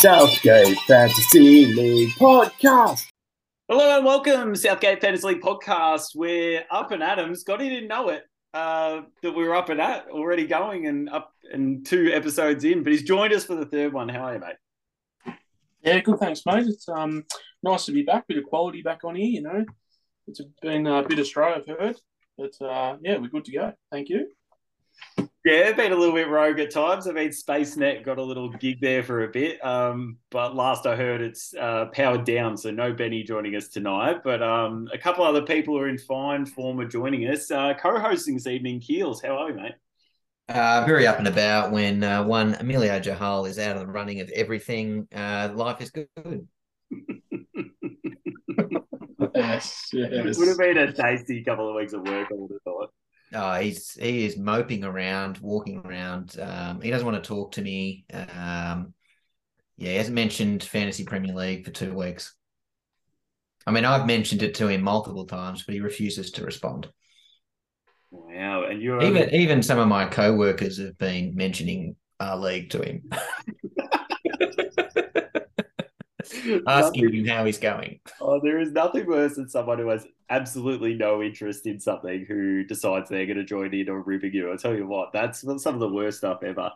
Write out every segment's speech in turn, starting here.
Southgate Fantasy League Podcast. Hello and welcome, Southgate Fantasy League Podcast. We're up and Adams. Scotty didn't know it uh, that we were up and at already going and up and two episodes in, but he's joined us for the third one. How are you, mate? Yeah, good. Thanks, mate. It's um nice to be back. Bit of quality back on here. You know, it's been a bit of stray, I've heard, but uh, yeah, we're good to go. Thank you. Yeah, been a little bit rogue at times. I mean, SpaceNet got a little gig there for a bit, um, but last I heard, it's uh, powered down, so no Benny joining us tonight. But um, a couple other people are in fine form of joining us. Uh, co-hosting this evening, Keels. How are you, mate? Uh, very up and about when uh, one Emilio Jahal is out of the running of everything. Uh, life is good. yes, yes. It would have been a tasty couple of weeks of work. I would have thought. Oh, he's he is moping around, walking around. Um, he doesn't want to talk to me. Um, yeah, he hasn't mentioned fantasy Premier League for two weeks. I mean, I've mentioned it to him multiple times, but he refuses to respond. Wow, and you're Even even some of my co-workers have been mentioning our league to him, asking him how he's going. Oh, there is nothing worse than someone who has absolutely no interest in something who decides they're going to join in or ribbing you. I'll tell you what, that's some of the worst stuff ever.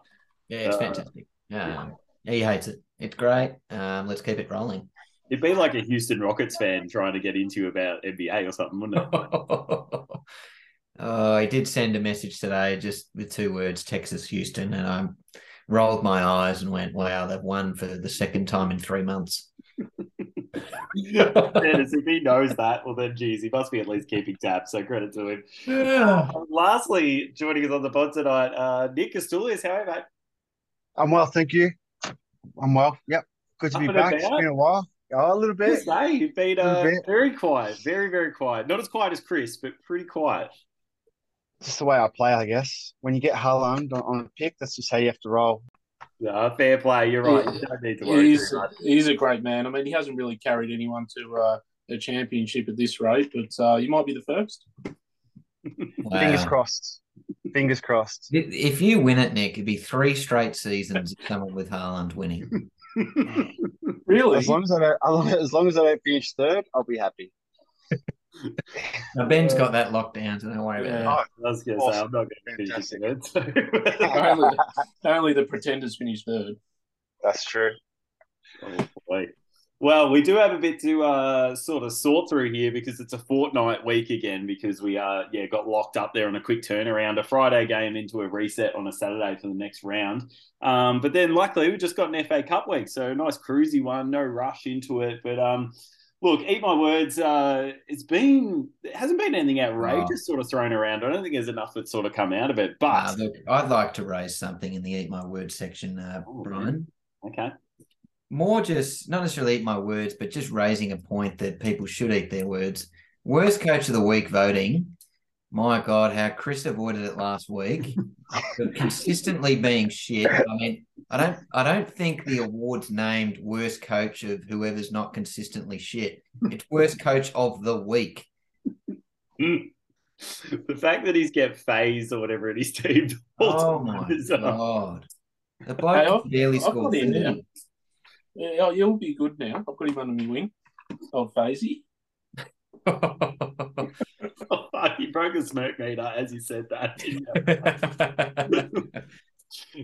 Yeah, it's Uh, fantastic. Um, he hates it. It's great. Um, let's keep it rolling. It'd be like a Houston Rockets fan trying to get into about NBA or something, wouldn't it? oh, I did send a message today just with two words, Texas, Houston, and I rolled my eyes and went, wow, they've won for the second time in three months. Dennis, if he knows that, well then, geez, he must be at least keeping tabs. So credit to him. Uh, lastly, joining us on the pod tonight, uh, Nick Castulius. How are you, mate? I'm well, thank you. I'm well. Yep. Good to be Up and back. It's about? been a while. Oh, a little bit. Yes, hey, you've been uh, bit. very quiet, very, very quiet. Not as quiet as Chris, but pretty quiet. Just the way I play, I guess. When you get Haaland on, on a pick, that's just how you have to roll. Yeah, fair play. You're right. You don't need to worry He's too much. he's a great man. I mean, he hasn't really carried anyone to uh, a championship at this rate, but uh, you might be the first. Fingers crossed. Fingers crossed. If if you win it, Nick, it'd be three straight seasons of someone with Haaland winning. Really? As long as I don't, as long as I don't finish third, I'll be happy. Now, Ben's got that locked down, so don't worry about Yeah. it. I was going to say, I'm not going to finish it. So. only, only the pretenders finish third. That's true. Oh, boy. Well, we do have a bit to uh, sort of sort through here because it's a fortnight week again because we uh, yeah got locked up there on a quick turnaround, a Friday game into a reset on a Saturday for the next round. Um, but then luckily we just got an FA Cup week, so a nice cruisy one, no rush into it. But um, look, eat my words. Uh, it's been it hasn't been anything outrageous sort of thrown around. I don't think there's enough that's sort of come out of it. But look, I'd like to raise something in the Eat My Words section, uh, Oh, Brian. okay, More just, not necessarily eat my words, but just raising a point that people should eat their words. Worst coach of the week voting. My God, how Chris avoided it last week. consistently being shit. I mean, I don't I don't think the award's named worst coach of whoever's not consistently shit. It's worst coach of the week. Mm. the fact that he's get phased or whatever in his team. Oh my is, uh, god. The Hey, bloke I've- barely I've score got him now. Yeah, oh, you'll be good now. I've got him under my wing. Old Fazy. he broke a smoke meter as he said that.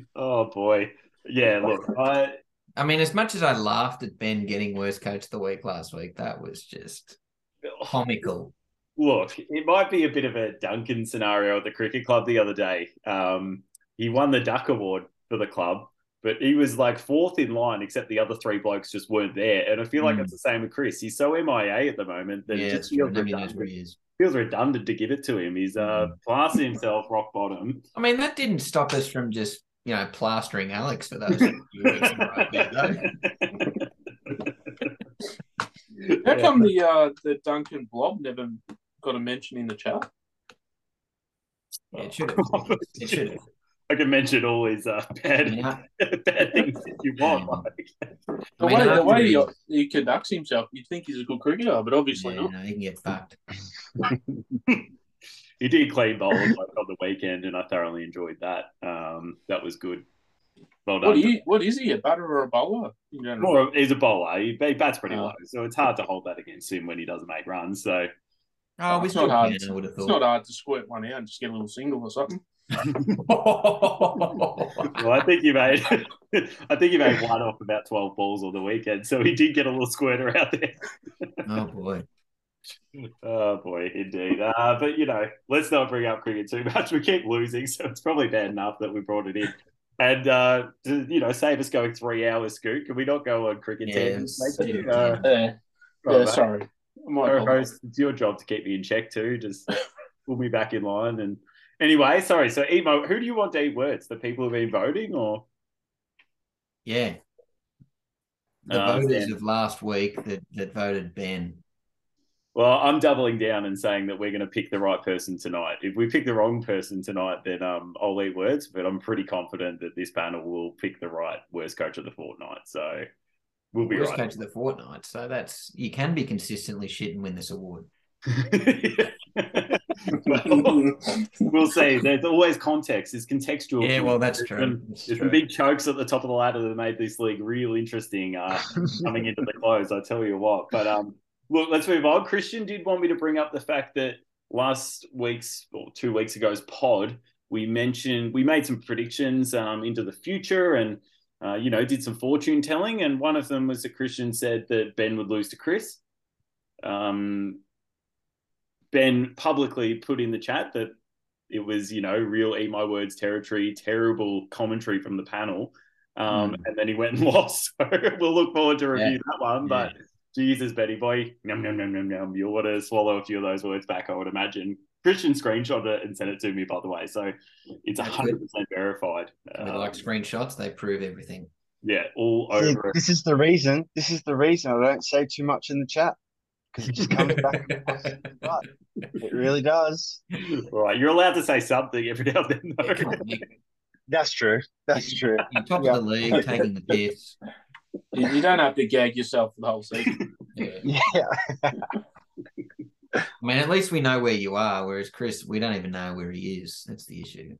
oh boy. Yeah, look, I I mean, as much as I laughed at Ben getting worst coach of the week last week, that was just comical. look, it might be a bit of a Duncan scenario at the cricket club the other day. Um, he won the Duck Award for the club, but he was like fourth in line, except the other three blokes just weren't there. And I feel like Mm. it's the same with Chris. He's so MIA at the moment that Yeah, it just feels redundant. feels redundant to give it to him. He's uh, Mm. blasted himself rock bottom. I mean, that didn't stop us from just, you know, plastering Alex for those few weeks in there, though. How Yeah. come the uh, the Duncan blob never got a mention in the chat? Yeah, it should have. It should have. I can mention all his uh, I bad, mean, I- bad things that you want. Like. The I mean, way the way he, he- he conducts himself, you'd think he's a good cricketer, but obviously yeah, not. no, he can get fucked. He did clean bowls like on the weekend, and I thoroughly enjoyed that. Um, that was good. Well done. What, you, what is he? What is he? A batter or a bowler? in? More, he's a bowler. He, he bats pretty Oh. low, so it's hard to hold that against him when he doesn't make runs. So Oh, It's not hard. can, I would have It's not hard to squirt one out and just get a little single or something. Well, I think you made, I think you made one off about twelve balls on the weekend, so he did get a little squirter out there. oh boy. Oh boy, indeed. Uh, but you know, let's not bring up cricket too much. We keep losing, so it's probably bad enough that we brought it in. And uh, to, you know, save us going three hours, Scoot. Can we not go on cricket Yeah, tangents? maybe? yeah. Uh, Yeah, right, yeah mate. sorry. My Co-host, it's your job to keep me in check too. Just pull me back in line. And anyway, sorry. So, Emo, who do you want to eat words? The people who've been voting, or Yeah. The Uh, voters Ben. of last week that, that voted Ben. Well, I'm doubling down and saying that we're going to pick the right person tonight. If we pick the wrong person tonight, then um, I'll eat words. But I'm pretty confident that this panel will pick the right worst coach of the fortnight. So we'll be Worst right. coach of the fortnight. So that's you can be consistently shit and win this award. Well, we'll see. There's always context. It's contextual. Yeah, well, that's There's true. some- That's There's true. some big chokes at the top of the ladder that made this league real interesting uh, coming into the close. I tell you what. But um, look, let's move on. Christian did want me to bring up the fact that last week's or two weeks ago's pod, we mentioned we made some predictions um, into the future and. Uh, you know, did some fortune telling, and one of them was that Christian said that Ben would lose to Chris. Um, Ben publicly put in the chat that it was, you know, real eat my words territory, terrible commentary from the panel. Um, Mm. And then he went and lost. So we'll look forward to review Yeah. that one. But Jesus, Betty boy, num, num, num, num, num. You'll want to swallow a few of those words back, I would imagine. Christian screenshot it and sent it to me, by the way. So it's 100% verified. We Um, like screenshots, they prove everything. yeah, all See, over it. this is the reason. This is the reason I don't say too much in the chat because it just comes back. and bites me in the butt. It really does. All right, you're allowed to say something every now and then, though. Come on, Nick. That's true. That's true. You're top Yeah. of the league, taking the piss. You, you don't have to gag yourself for the whole season. Yeah. Yeah. I mean, at least we know where you are, whereas Chris, we don't even know where he is. That's the issue.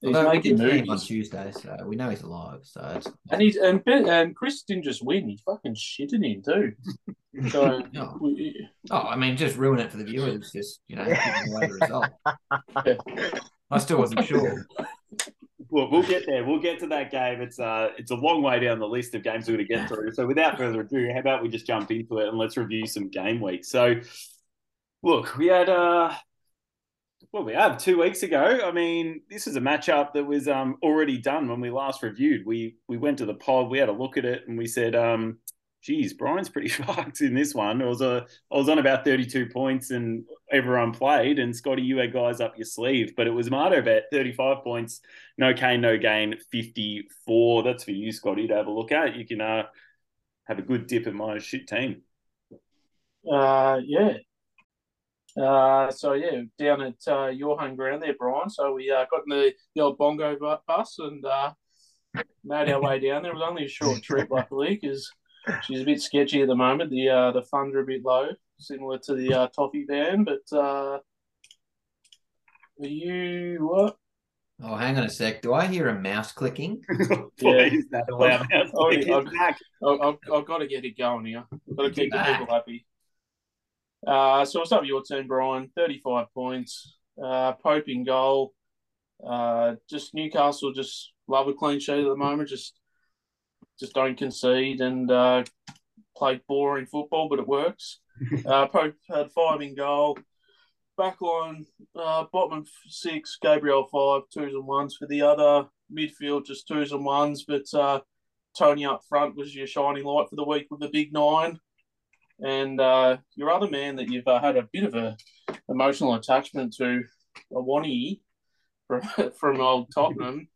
He's Although we making did see him on. Tuesday, so we know he's alive. So it's And he's and Ben, and Chris didn't just win; he fucking shitted him too. So oh, we, oh, I mean, just ruin it for the viewers. Just you know, giving away the result. I still wasn't sure. Well, we'll get there. We'll get to that game. It's uh, it's a long way down the list of games we're going to get through. So, without further ado, how about we just jump into it and let's review some game weeks. So, look, we had uh, well, we have two weeks ago. I mean, this is a matchup that was um already done when we last reviewed. We we went to the pod, we had a look at it, and we said, um, geez, Brian's pretty fucked in this one. I was a I was on about 32 points and everyone played, and Scotty, you had guys up your sleeve, but it was Marto bet 35 points, no cane, no gain, 54. That's for you, Scotty, to have a look at. You can uh have a good dip at my shit team. uh, yeah. Uh, so yeah, down at uh, your home ground there, Brian. So we uh, got in the, the old bongo bus and uh, made our way down there. It was only a short trip, luckily, because she's a bit sketchy at the moment. The uh, the funds are a bit low, similar to the uh, toffee van. But uh, are you what? Oh, hang on a sec. Do I hear a mouse clicking? Please, that allowed Oh, It's yeah, back. I- I've, I've got to get it going here. I've got to keep the people happy. Uh, so it's up your turn, Brian. 35 points. Uh, Pope in goal. Uh, just Newcastle just love a clean sheet at the moment. Just just don't concede and uh, play boring football, but it works. Uh, Pope had five in goal. Backline, uh, Botman six, Gabriel five, twos and ones for the other. Midfield just twos and ones, but uh, Toney up front was your shining light for the week with the big nine. And uh, your other man that you've uh, had a bit of a emotional attachment to, Awoniyi from, from old Tottenham,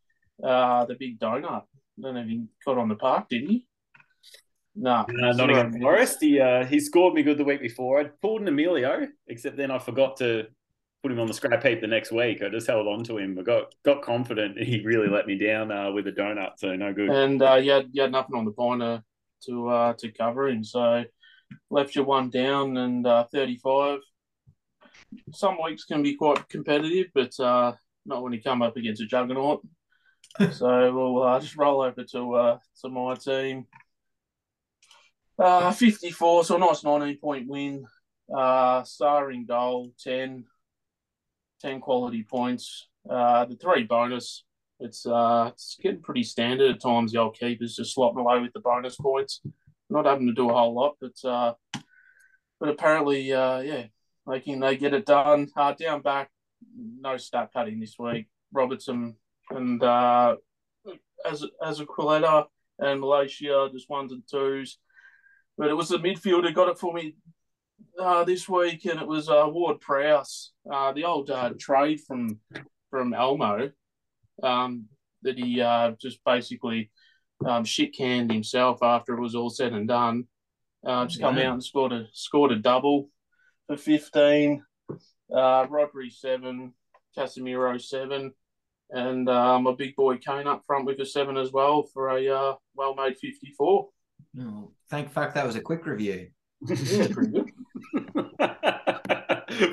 uh, the big donut. Don't know if he got on the park, did he? No. not Nottingham Forest. He uh, he scored me good the week before. I pulled an Emilio, except then I forgot to put him on the scrap heap the next week. I just held on to him. I got got confident. He really let me down uh, with a donut, so no good. And uh, you, had, you had nothing on the pointer to uh, to cover him, so left you one down and uh, 35. Some weeks can be quite competitive, but uh, not when you come up against a juggernaut. So we'll uh, just roll over to uh, to my team. Uh, 54, so a nice 19 point win. Uh, star in goal, 10, 10 quality points. Uh, the three bonus, it's uh, it's getting pretty standard at times. The old keepers just slotting away with the bonus points, not having to do a whole lot, but uh, but apparently, uh, yeah, they can they get it done. Uh, down back, no start cutting this week. Robertson and uh, as as a Quiletta and Malaysia just ones and twos. But it was the midfielder got it for me uh, this week, and it was uh, Ward Prowse, uh, the old uh, trade from from Elmo, um, that he uh, just basically um, shit canned himself after it was all said and done. Uh, just come out and scored a scored a double for fifteen. Uh, Rodri seven, Casemiro seven, and um, a big boy Kane up front with a seven as well for a uh, well made fifty four. Oh, thank fuck that was a quick review. Yeah, pretty good.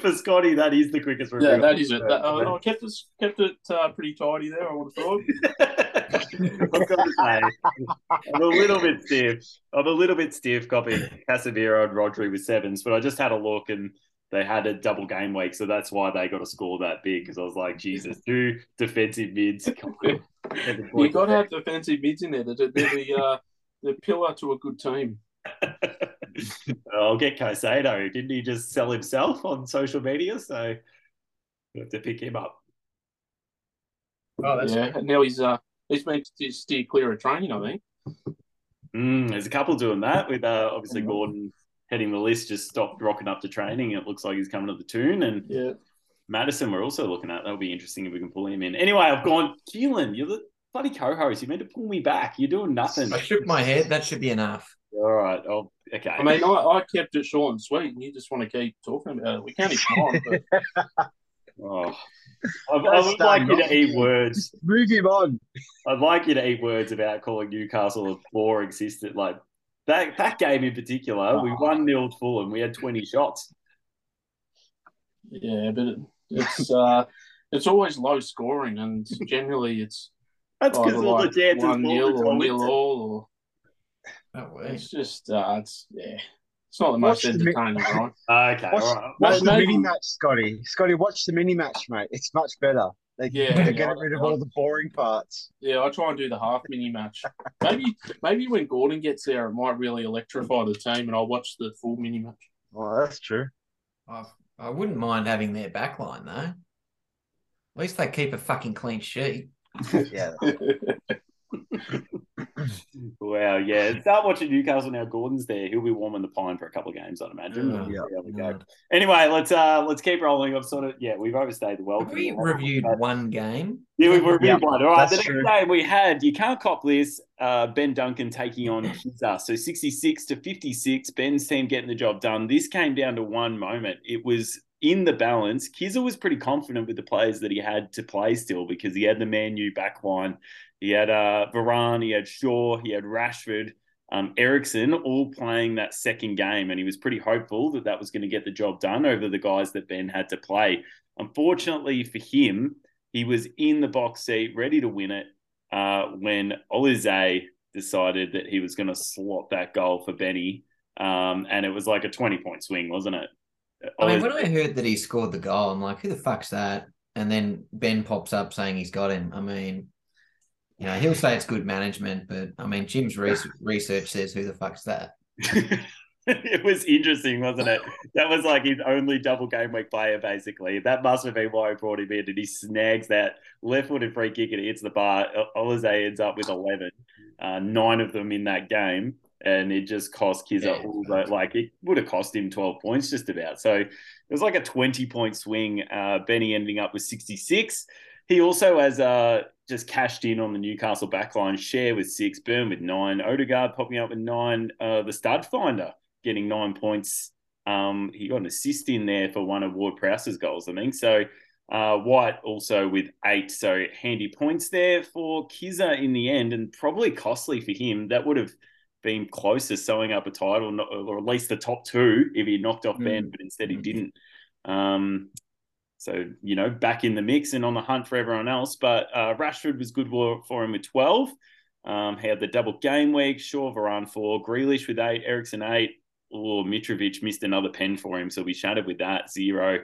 For Scotty, that is the quickest review. Yeah, that is it. That, I I kept it kept it uh, pretty tidy there. I would have thought. I've got to say, I'm a little bit stiff. I'm a little bit stiff copying Casemiro and Rodri with sevens, but I just had a look and they had a double game week, so that's why they got a score that big. Because I was like, Jesus, two defensive mids. Come on. Get the You points got to have defensive mids in there. They're, they're the uh, the pillar to a good team. I'll get Caicedo. Didn't he just sell himself on social media? So you have to pick him up. Oh, that's yeah, and now he's uh he's meant to steer clear of training. I think. Mm, there's a couple doing that with uh, obviously. Gordon heading the list, just stopped rocking up to training. It looks like he's coming to the tune. And Yeah. Maddison, we're also looking at. That'll be interesting if we can pull him in. Anyway, I've gone, Keelan, you're the bloody co host. You meant to pull me back. You're doing nothing. I shook my head. That should be enough. All right. Oh, okay. I mean, I, I kept it short and sweet, and you just want to keep talking about it. We can't ignore it, but oh. I, I would like you to eat me. words. Move him on. I'd like you to eat words about calling Newcastle a floor existed. Like that that game in particular, we Oh. one nilled Fulham. We had 20 shots. yeah, but it, it's uh it's always low scoring, and generally it's That's because all like the chances one fall nil or nil all, Oh, or wait. it's just uh it's yeah, it's not the most What's the mi- entertaining, right? Okay, Watch, all right. watch the Maybe- mini match, Scotty. Scotty, watch the mini match, mate. It's much better. They, Yeah, they're yeah, getting rid of I- all the boring parts. Yeah, I try and do the half mini match. Maybe maybe when Gordon gets there, it might really electrify the team, and I'll watch the full mini match. Oh, that's true. I, I wouldn't mind having their backline though. At least they keep a fucking clean sheet. Yeah. Wow, yeah. Start watching Newcastle now. Gordon's there. He'll be warming the pine for a couple of games, I'd imagine. Yeah. See how we go. Yeah. Anyway, let's uh let's keep rolling. I've sort of yeah, we've overstayed the welcome. Have we reviewed one game? Yeah, we've reviewed Yeah, one. All right, the next true. game we had, you can't cop this. Uh, ben Duncan taking on Kizza. So 66 to 56, Ben's team getting the job done. This came down to one moment. It was in the balance. Kizza was pretty confident with the players that he had to play still because he had the Man U back line. He had uh, Varane, he had Shaw, he had Rashford, um, Eriksen, all playing that second game. And he was pretty hopeful that that was going to get the job done over the guys that Ben had to play. Unfortunately for him, he was in the box seat, ready to win it, uh, when Olise decided that he was going to slot that goal for Benny. Um, and it was like a 20 point swing, wasn't it? I mean, when I heard that he scored the goal, I'm like, who the fuck's that? And then Ben pops up saying he's got him. I mean, you know, he'll say it's good management, but I mean, Jim's re- research says who the fuck's that? it was interesting, wasn't it? That was like his only double game week player, basically. That must have been why he brought him in. And he snags that left footed free kick and it hits the bar. Olise ends up with 11, uh, nine of them in that game. And it just cost Kizza Yeah. all the, like, it would have cost him 12 points just about. So it was like a 20 point swing. Uh, Benny ending up with 66. He also has uh, just cashed in on the Newcastle backline. Schär with six, Burn with nine, Odegaard popping up with nine. Uh, the stud finder getting nine points. Um, he got an assist in there for one of Ward Prowse's goals, I think. So uh, White also with eight. So handy points there for Kizza in the end, and probably costly for him. That would have been close to sewing up a title, or at least the top two if he knocked off Ben, Mm. but instead he didn't. Um, So, you know, back in the mix and on the hunt for everyone else. But uh, Rashford was good for, him with 12. Um, he had the double game week. Shaw, Varane four. Grealish with eight. Eriksen eight. Or Mitrovic missed another pen for him. So we shattered with that. Zero.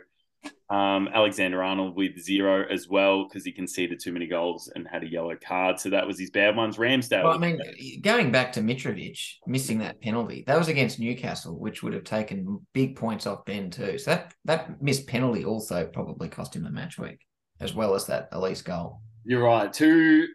Um, Alexander Arnold with zero as well because he conceded too many goals and had a yellow card. So that was his bad ones. Ramsdale. Well, I mean, going back to Mitrovic missing that penalty, that was against Newcastle, which would have taken big points off Ben too. So that that missed penalty also probably cost him the match week, as well as that Elise goal. You're right. Two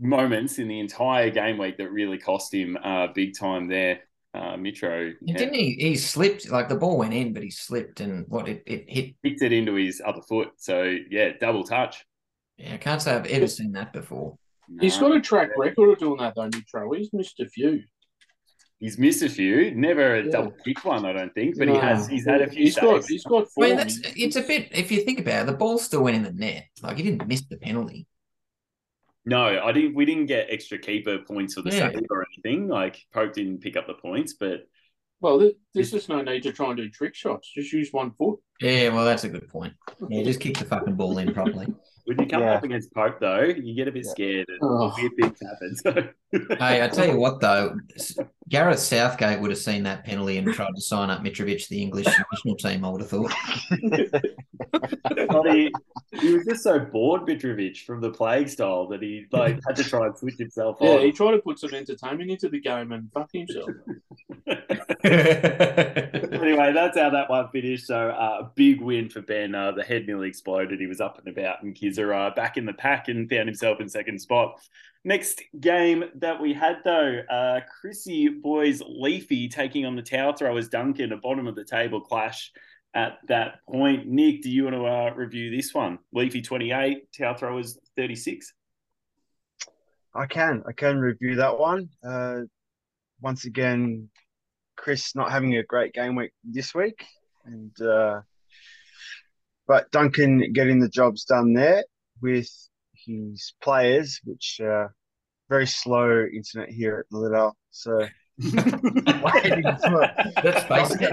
moments in the entire game week that really cost him uh, big time there. Uh, Mitro yeah. didn't he? He slipped like the ball went in, but he slipped and what it, it hit kicked it into his other foot. So yeah, double touch. Yeah, I can't say I've ever seen that before. No. He's got a track record of doing that though, Mitro. He's missed a few. He's missed a few, never a yeah. double kick one, I don't think, but no. he has. He's had a few. He's got. He's got. Four. I mean, that's it's a bit. If you think about it, the ball still went in the net. Like he didn't miss the penalty. No, I didn't. We didn't get extra keeper points or the yeah. save or anything. Like Pope didn't pick up the points, but well, there's just no need to try and do trick shots. Just use one foot. Yeah, well, that's a good point. Yeah, just kick the fucking ball in properly. When you come yeah. up against Pope, though, you get a bit scared and oh. weird things happen. So. hey, I tell you what, though, Gareth Southgate would have seen that penalty and tried to sign up Mitrovic the English national team. I would have thought. he, he, was just so bored, Mitrovic, from the playing style that he like had to try and switch himself yeah, on. he tried to put some entertainment into the game and fuck himself. anyway, that's how that one finished. So uh, a big win for Ben. Uh, the head nearly exploded. He was up and about, and Kizza uh, back in the pack and found himself in second spot. Next game that we had though, uh, Chrissy boys Leafy taking on the towel throwers Duncan, a bottom of the table clash at that point. Nick, do you want to uh, review this one? Leafy 28, towel throwers 36. I can. I can review that one. Uh, once again, Chris not having a great game week this week, and uh, but Duncan getting the jobs done there with his players, which uh, very slow internet here at the Liddell. So for that's basically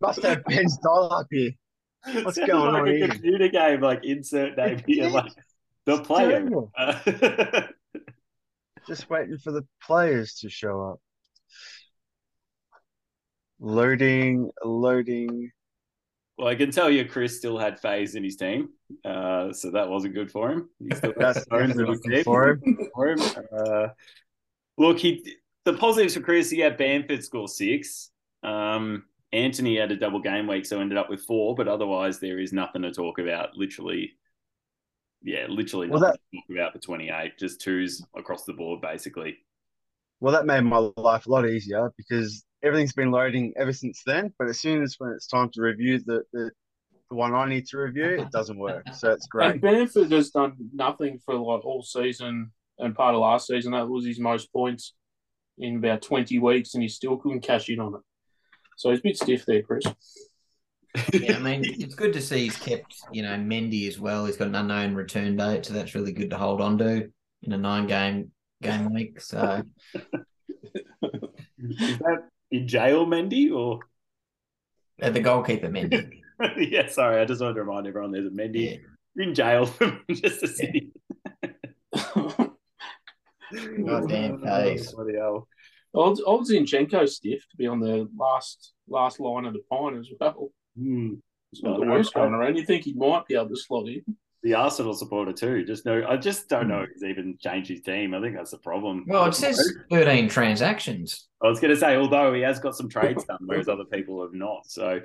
Must have Ben's dial up here. What's going like on a here? Computer game, like insert name here, like the player. Just waiting for the players to show up. Loading, loading. Well, I can tell you, Chris still had phase in his team, uh, so that wasn't good for him. That's for him. for him. Uh, look, he the positives for Chris, he had Bamford score six. Um, Antony had a double game week, so ended up with four. But otherwise, there is nothing to talk about. Literally, yeah, literally Well, nothing to talk about for twenty eight. Just twos across the board, basically. Well, that made my life a lot easier because everything's been loading ever since then. But as soon as when it's time to review the, the one I need to review, it doesn't work. So it's And great. Bamford has done nothing for like all season and part of last season. That was his most points in about 20 weeks, and he still couldn't cash in on it. So he's a bit stiff there, Chris. yeah, I mean, it's good to see he's kept, you know, Mendy as well. He's got an unknown return date, so that's really good to hold on to in a nine game game week. So Is that in jail, Mendy, or uh, the goalkeeper Mendy. yeah? Sorry, I just wanted to remind everyone there's a Mendy in jail for Manchester City. Goddamn case. Bloody hell. Old, old Zinchenko stiff to be on the last last line of the pine as well. Hmm. It's not the worst going around. You think he might be able to slot in? The Arsenal supporter too. Just no, I just don't Hmm. know if he's even changed his team. I think that's the problem. Well, it says 13 transactions. I was going to say, although he has got some trades done, whereas other people have not. So,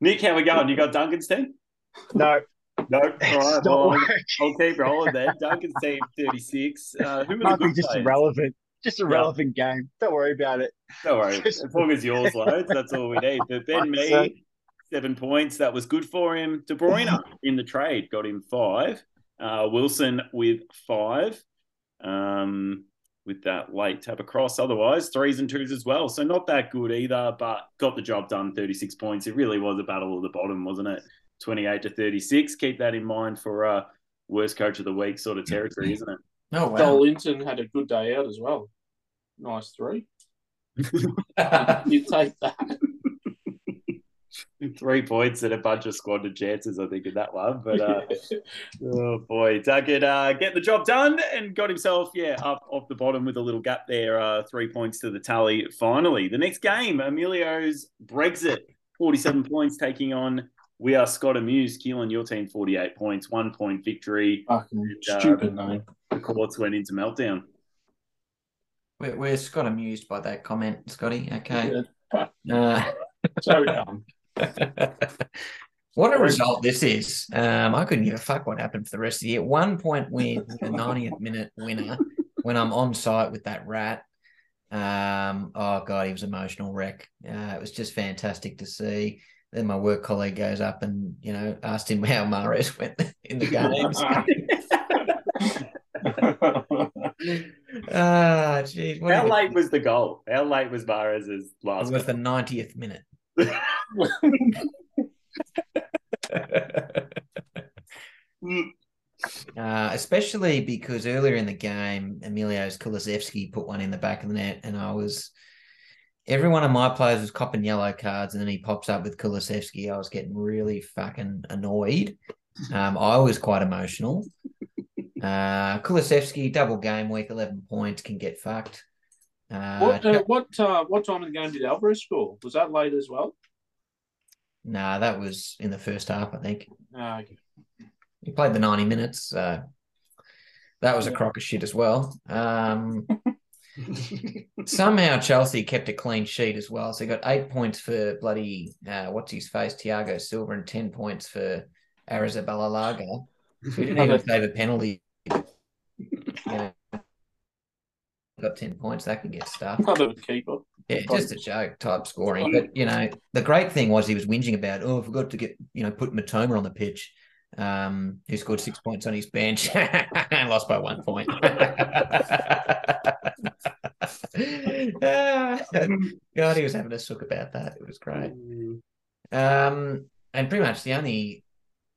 Nick, how we going? You got Duncan's team? No, No, all right. Well. I'll keep rolling then. Duncan's team, thirty-six. Uh, who are the Might be good just players? irrelevant. Just a relevant game. Don't worry about it. Don't worry. As long as yours loads, that's all we need. But Ben. Me, seven points. That was good for him. De Bruyne in the trade got him five. Uh, Wilson with five. Um, with that late tap across. Otherwise, threes and twos as well. So not that good either, but got the job done. 36 points. It really was a battle of the bottom, wasn't it? 28 to 36. Keep that in mind for uh, worst coach of the week sort of territory, isn't it? Oh, wow. Cole Linton had a good day out as well. Nice three. You take that. Three points and a bunch of squandered chances, I think, in that one. But uh, oh boy, Duggett uh, getting the job done and got himself, yeah, up off the bottom with a little gap there. Uh, three points to the tally. Finally, the next game, Emilio's Brexit, forty-seven points, taking on. We are Scott Amuse. Keelan, your team, forty-eight points, one point victory. Fucking uh, stupid name. The courts went into meltdown. We're, we're Scott amused by that comment, Scotty. Okay. Yeah. Uh, So dumb. what a result this is. Um, I couldn't give a fuck what happened for the rest of the year. One point win, the 90th minute winner when I'm on site with that rat. Um, oh god, he was emotional wreck. Uh, it was just fantastic to see. Then my work colleague goes up and you know asked him how Mares went in the games. Ah, jeez. what How late was the goal? How late was Mares's It last was the 90th minute. Uh, especially because earlier in the game, Emilio's Kulusevski put one in the back of the net, and I was every one of my players was copping yellow cards, and then he pops up with Kulusevski. I was getting really fucking annoyed. Um, I was quite emotional. Uh, Kulusevski double game week, eleven points can get fucked. Uh, what uh, what uh, what time of the game did Alvarez score? Was that late as well? nah, that was in the first half, I think. Ah, okay. He played the 90 minutes. So that was a crock of shit as well. Um, somehow Chelsea kept a clean sheet as well. So he got eight points for bloody, uh, what's his face, Thiago Silva, and 10 points for Arrizabalaga. We didn't even save a penalty. You know, got 10 points. That can get stuff. Another keeper. Yeah, just a joke type scoring. But you know, the great thing was he was whinging about, oh, I forgot to get you know put Mitoma on the pitch, um, who scored six points on his bench and lost by one point. God, he was having a sook about that. It was great. Um, and pretty much the only,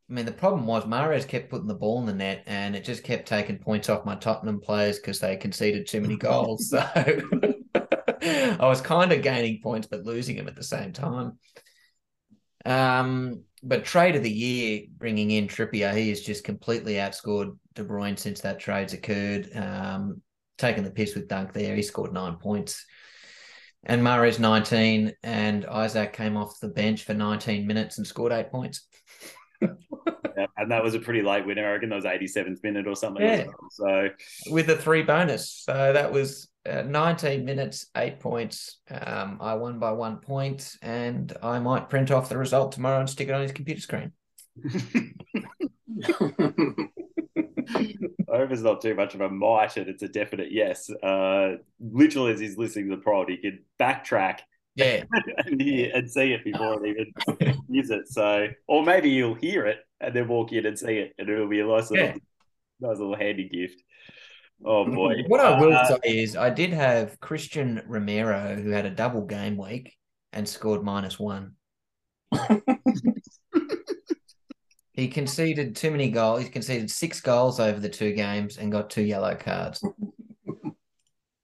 I mean, the problem was Mares kept putting the ball in the net, and it just kept taking points off my Tottenham players because they conceded too many goals. So I was kind of gaining points but losing them at the same time. Um, but trade of the year, bringing in Trippier, he has just completely outscored De Bruyne since that trade's occurred. Um, taking the piss with Dunk there, he scored nine points. And Mares 19, and Isak came off the bench for 19 minutes and scored eight points. Yeah, and that was a pretty late winner. I reckon that was 87th minute or something. Yeah. So with a three bonus. So that was uh, 19 minutes, eight points. Um, I won by one point, and I might print off the result tomorrow and stick it on his computer screen. I hope it's not too much of a might and it's a definite yes. Uh, literally, as he's listening to the prod, he can backtrack Yeah, and, hear, and see it before it even use it. So, or maybe you'll hear it and then walk in and see it, and it'll be a nice little, Yeah. nice little handy gift. Oh boy! what I will Uh, say is I did have Cristian Romero who had a double game week and scored minus one. he conceded too many goals. He conceded six goals over the two games and got two yellow cards.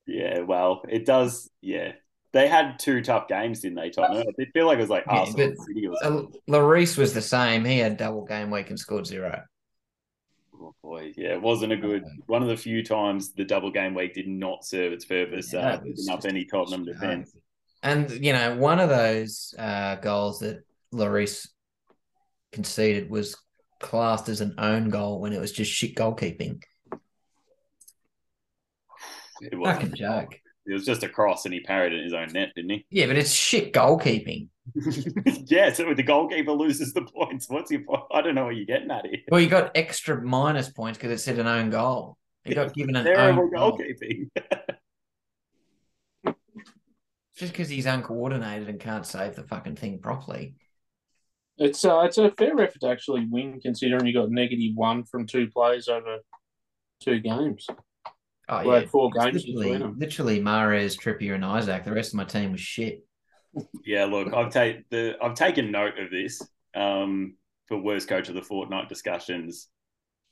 Yeah, well, it does. Yeah, they had two tough games, didn't they, Tottenham? I feel like it was like Yeah, Arsenal but- and City or Uh. Lloris was the same. He had double game week and scored zero. Oh boy, yeah, it wasn't a good one of the few times the double game week did not serve its purpose, Yeah, uh, picking up any Tottenham defense. And you know, one of those uh, goals that Lloris conceded was classed as an own goal when it was just shit goalkeeping. It was Fucking joke. It was just a cross, and he parried it in his own net, didn't he? Yeah, but it's shit goalkeeping. yeah, so the goalkeeper loses the points. What's your point? I don't know what you're getting at here. Well, you got extra minus points because it said an own goal. You got given an Terrible own goal goalkeeping. just because he's uncoordinated and can't save the fucking thing properly. It's uh, it's a fair effort to actually win, considering you got negative one from two plays over two games. Oh Well, yeah, four games literally, literally Mares, Trippier, and Isak. The rest of my team was shit. yeah, look, I've taken the I've taken note of this um, for worst coach of the fortnight discussions.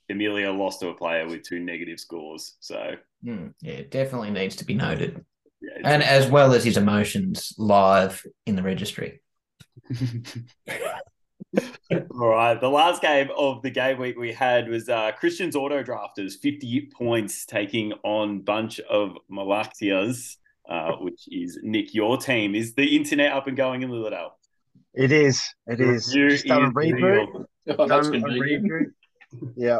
Emilia lost to a player with two negative scores, so Hmm, yeah, it definitely needs to be noted. yeah, and as well as his emotions live in the registry. All right. The last game of the game week we had was uh, Christian's Auto Drafters, 50 points, taking on bunch of Malaxias, uh, which is Nick, your team. Is the internet up and going in Lillardale? It is. It is. Review Just done a reboot. real. Oh, Done a reboot. Yeah.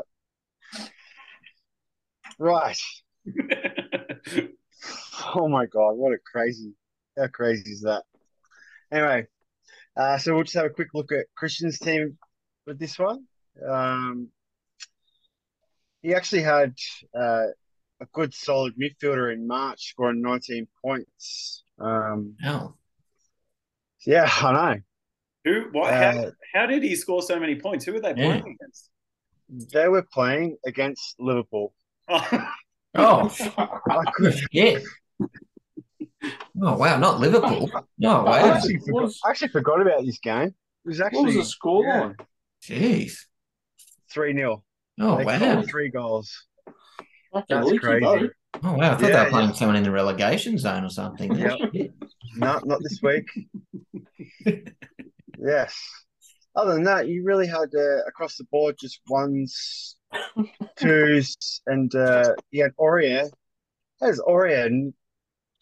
Right. Oh my god, what a crazy! How crazy is that? Anyway, uh, so we'll just have a quick look at Christian's team with this one. Um, he actually had uh, a good, solid midfielder in March, scoring 19 points. Um, Oh, yeah, I know. Who? What? how, Uh, how did he score so many points? Who were they Yeah. playing against? They were playing against Liverpool. Oh, oh, I could, yeah. Oh wow, not Liverpool. No I wow. actually, forgot, I actually forgot about this game. It was What actually was the scoreline? Jeez. 3 0. Oh they wow. three goals. Fucking That's leaky crazy. boat. Oh wow. I thought they were playing someone in the relegation zone or something. Yep. No, not this week. yes. Other than that, you really had uh, across the board just ones, twos, and uh, you had Aurier. Has Aurier n-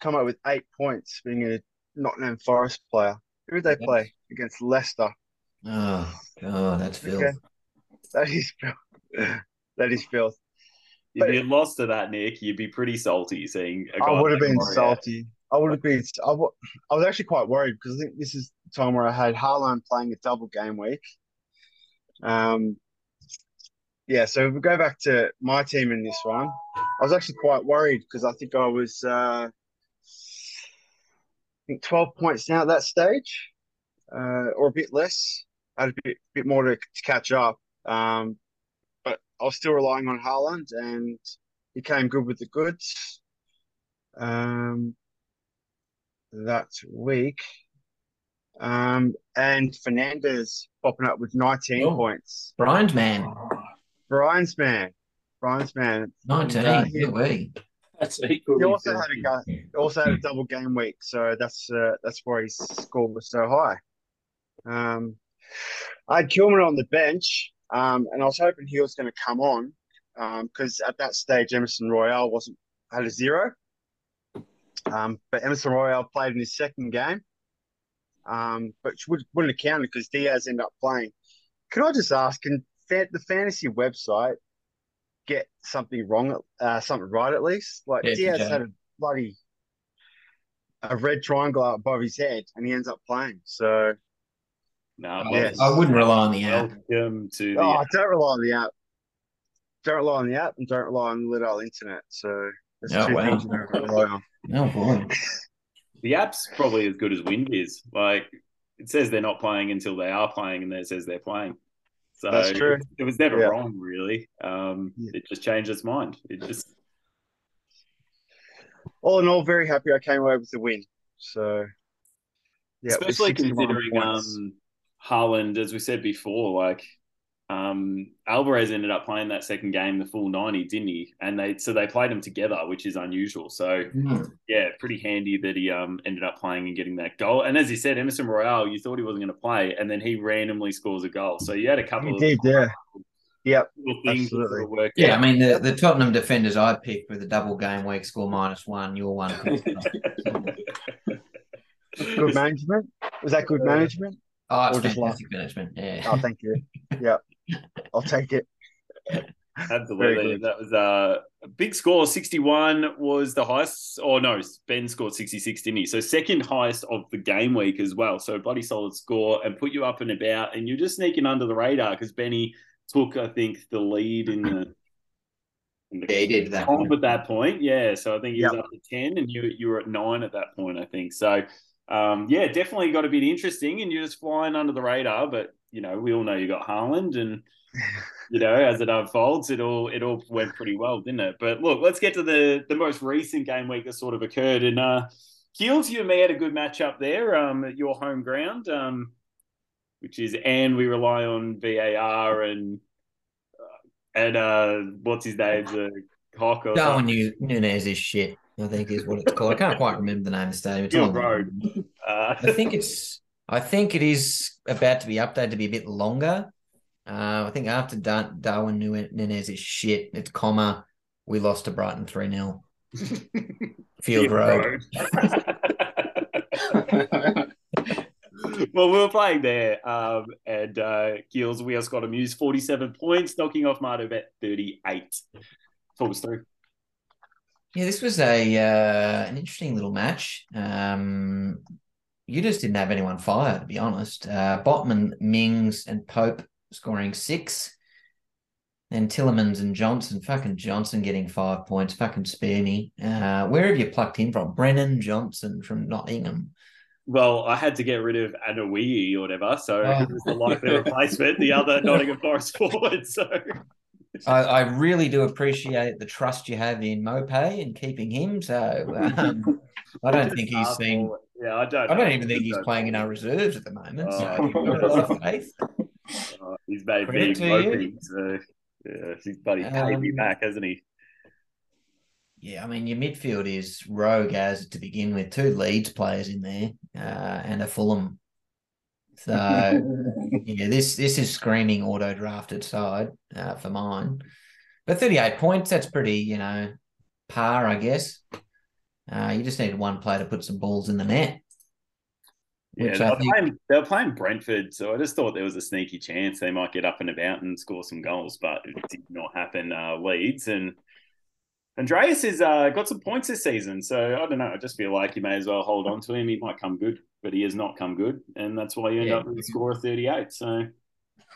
come up with eight points, being a Nottingham Forest player? Who did they play against Leicester? Oh god, that's filth. Okay. That is filth. that is filth. if you lost to that, Nick, you'd be pretty salty seeing a guy I would have like been Moriah. salty. I would have been. I was actually quite worried because I think this is the time where I had Haaland playing a double game week. Um, yeah. So if we go back to my team in this one, I was actually quite worried because I think I was, uh, I think twelve points now at that stage, uh, or a bit less. I had a bit bit more to, to catch up. Um, but I was still relying on Haaland, and he came good with the goods. Um, that week. Um, and Fernandez popping up with 19 Oh. points. Brian's man. Brian's man. Brian's man. Nineteen. Uh, yeah, we. That's equally He also had a also had a double game week, so that's uh, that's why his score was so high. Um, I had Kilman on the bench, um, and I was hoping he was going to come on because at that stage Emerson Royal wasn't had a zero. Um, but Emerson Royal played in his second game, um, but would, wouldn't have counted because Diaz ended up playing. Can I just ask, can the fantasy website get something wrong, uh, something right at least? Like Yeah, Diaz had a bloody a red triangle above his head, and he ends up playing. So, No, Yes. I wouldn't rely on the app. Welcome to the. oh, don't rely on the app. Don't rely on the app, and don't rely on the little internet. So, there's Oh, two wow. things you rely on. Oh boy. The app's probably as good as Wind is. Like it says they're not playing until they are playing, and then it says they're playing. So That's true. It was never Yeah. wrong, really. Um, Yeah. It just changed its mind. It just All in all, very happy I came away with the win. So, yeah, especially considering points. um, Haaland, as we said before, like um, Alvarez ended up playing that second game the full ninety, didn't he? And they so they played them together, which is unusual. So Hmm. yeah, pretty handy that he um, ended up playing and getting that goal. And as you said, Emerson Royal, you thought he wasn't going to play, and then he randomly scores a goal. So you had a couple He of did, yeah. Yep. things that absolutely. sort of worked Yeah, I mean the, the Tottenham defenders I picked with a double game week score minus one. Your one. Good management. Was that good management? Oh, it's Or just fantastic management. Yeah. Oh, thank you. Yeah, I'll take it. Absolutely. That was uh, a big score. 61 was the highest. Or no, Ben scored 66, didn't he? So second highest of the game week as well. So bloody solid score and put you up and about. And you're just sneaking under the radar because Benny took, I think, the lead in the, in the Yeah, he did that. comp at that point. Yeah. So I think he was Yep. up to 10 and you, you were at nine at that point, I think. So um, yeah, definitely got a bit interesting and you're just flying under the radar. But, you know, we all know you got Haaland and you know, as it unfolds, it all it all went pretty well, didn't it? But look, let's get to the the most recent game week that sort of occurred. And uh Keels, you and me had a good match up there um, at your home ground, um, which is and we rely on VAR and uh, and uh, what's his name, the cock or Darwin something. Nu- Nunez is shit. I think is what it's called. I can't quite remember the name of the stadium. It's Road. Uh, I think it's. I think it is about to be updated to be a bit longer. Uh, I think after Dar- Darwin Nunez is shit, it's comma. We lost to Brighton 3 0. Field Road. well, we were playing there, um, and uh, Gills we also got amused 47 points, knocking off Marto bet 38. Talk us through. Yeah, this was a uh, an interesting little match. Um, you just didn't have anyone fire, to be honest. Uh, Botman, Mings, and Pope scoring six. And Tielemans and Johnson, fucking Johnson getting five points, fucking spare me. Uh, where have you plucked him from? Brennan Johnson from Nottingham. Well, I had to get rid of Awoniyi or whatever, so Oh. it was the likely replacement, the other Nottingham Forest forward. So I, I really do appreciate the trust you have in Mope and keeping him. So um, I don't think he's seen. Yeah, I don't. I don't even think he's playing in our reserves at the moment. So you've got a lot of faith. Uh, he's made Credit big to you. so yeah, he's buddy paid me Um, back, hasn't he? Yeah, I mean your midfield is rogue as to begin with. Two Leeds players in there, uh, and a Fulham. So yeah, this this is screaming auto drafted side uh, for mine. But thirty eight points, that's pretty, you know, par, I guess. Uh, you just need one player to put some balls in the net. Yeah, they were, think- playing, they were playing Brentford, so I just thought there was a sneaky chance they might get up and about and score some goals, but it did not happen. Uh, Leeds and Andreas has uh, got some points this season, so I don't know. I just feel like you may as well hold on to him. He might come good, but he has not come good, and that's why you end Yeah. up with a score of thirty-eight. So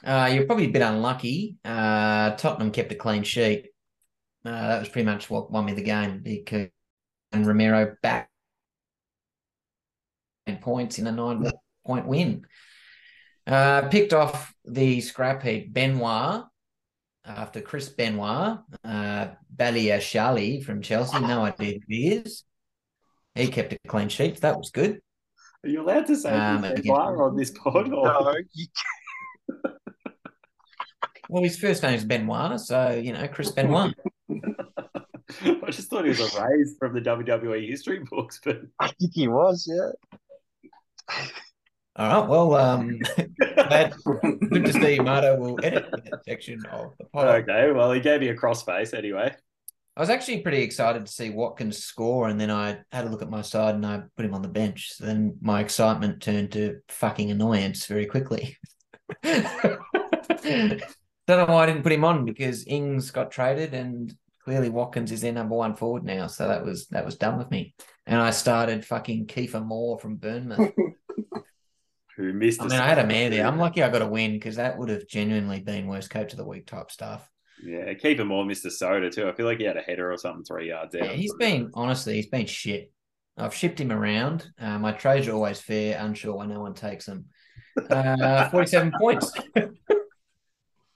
Uh, you're probably a bit unlucky. Uh, Tottenham kept a clean sheet. Uh, that was pretty much what won me the game because and Romero back and points in a nine point win. Uh, picked off the scrap heap Benoit after Chris Benoit, uh, Badiashile from Chelsea. No idea who he is. He kept a clean sheet. That was good. are you allowed to say Um, again- on this pod? Or... No, you Well, his first name is Benoit, so you know Chris Benoit. I just thought he was a raise from the WWE history books, but I think he was, yeah. All right. Well, um, glad, good to see Marto will edit that section of the pod. okay. Well, he gave me a crossface anyway. I was actually pretty excited to see Watkins score, and then I had a look at my side and I put him on the bench. So then my excitement turned to fucking annoyance very quickly. Don't know why I didn't put him on because Ings got traded and clearly Watkins is their number one forward now. So that was that was done with me. And I started fucking Kiefer Moore from Bournemouth. Who missed? I mean, I had a mare there. I'm lucky I got a win because that would have genuinely been worst coach of the week type stuff. Yeah, keep him on Mr. Soda too. I feel like he had a header or something three yards out. Yeah, he's been honestly, he's been shit. I've shipped him around. Uh, my trades are always fair, unsure why no one takes them. Uh, 47 points.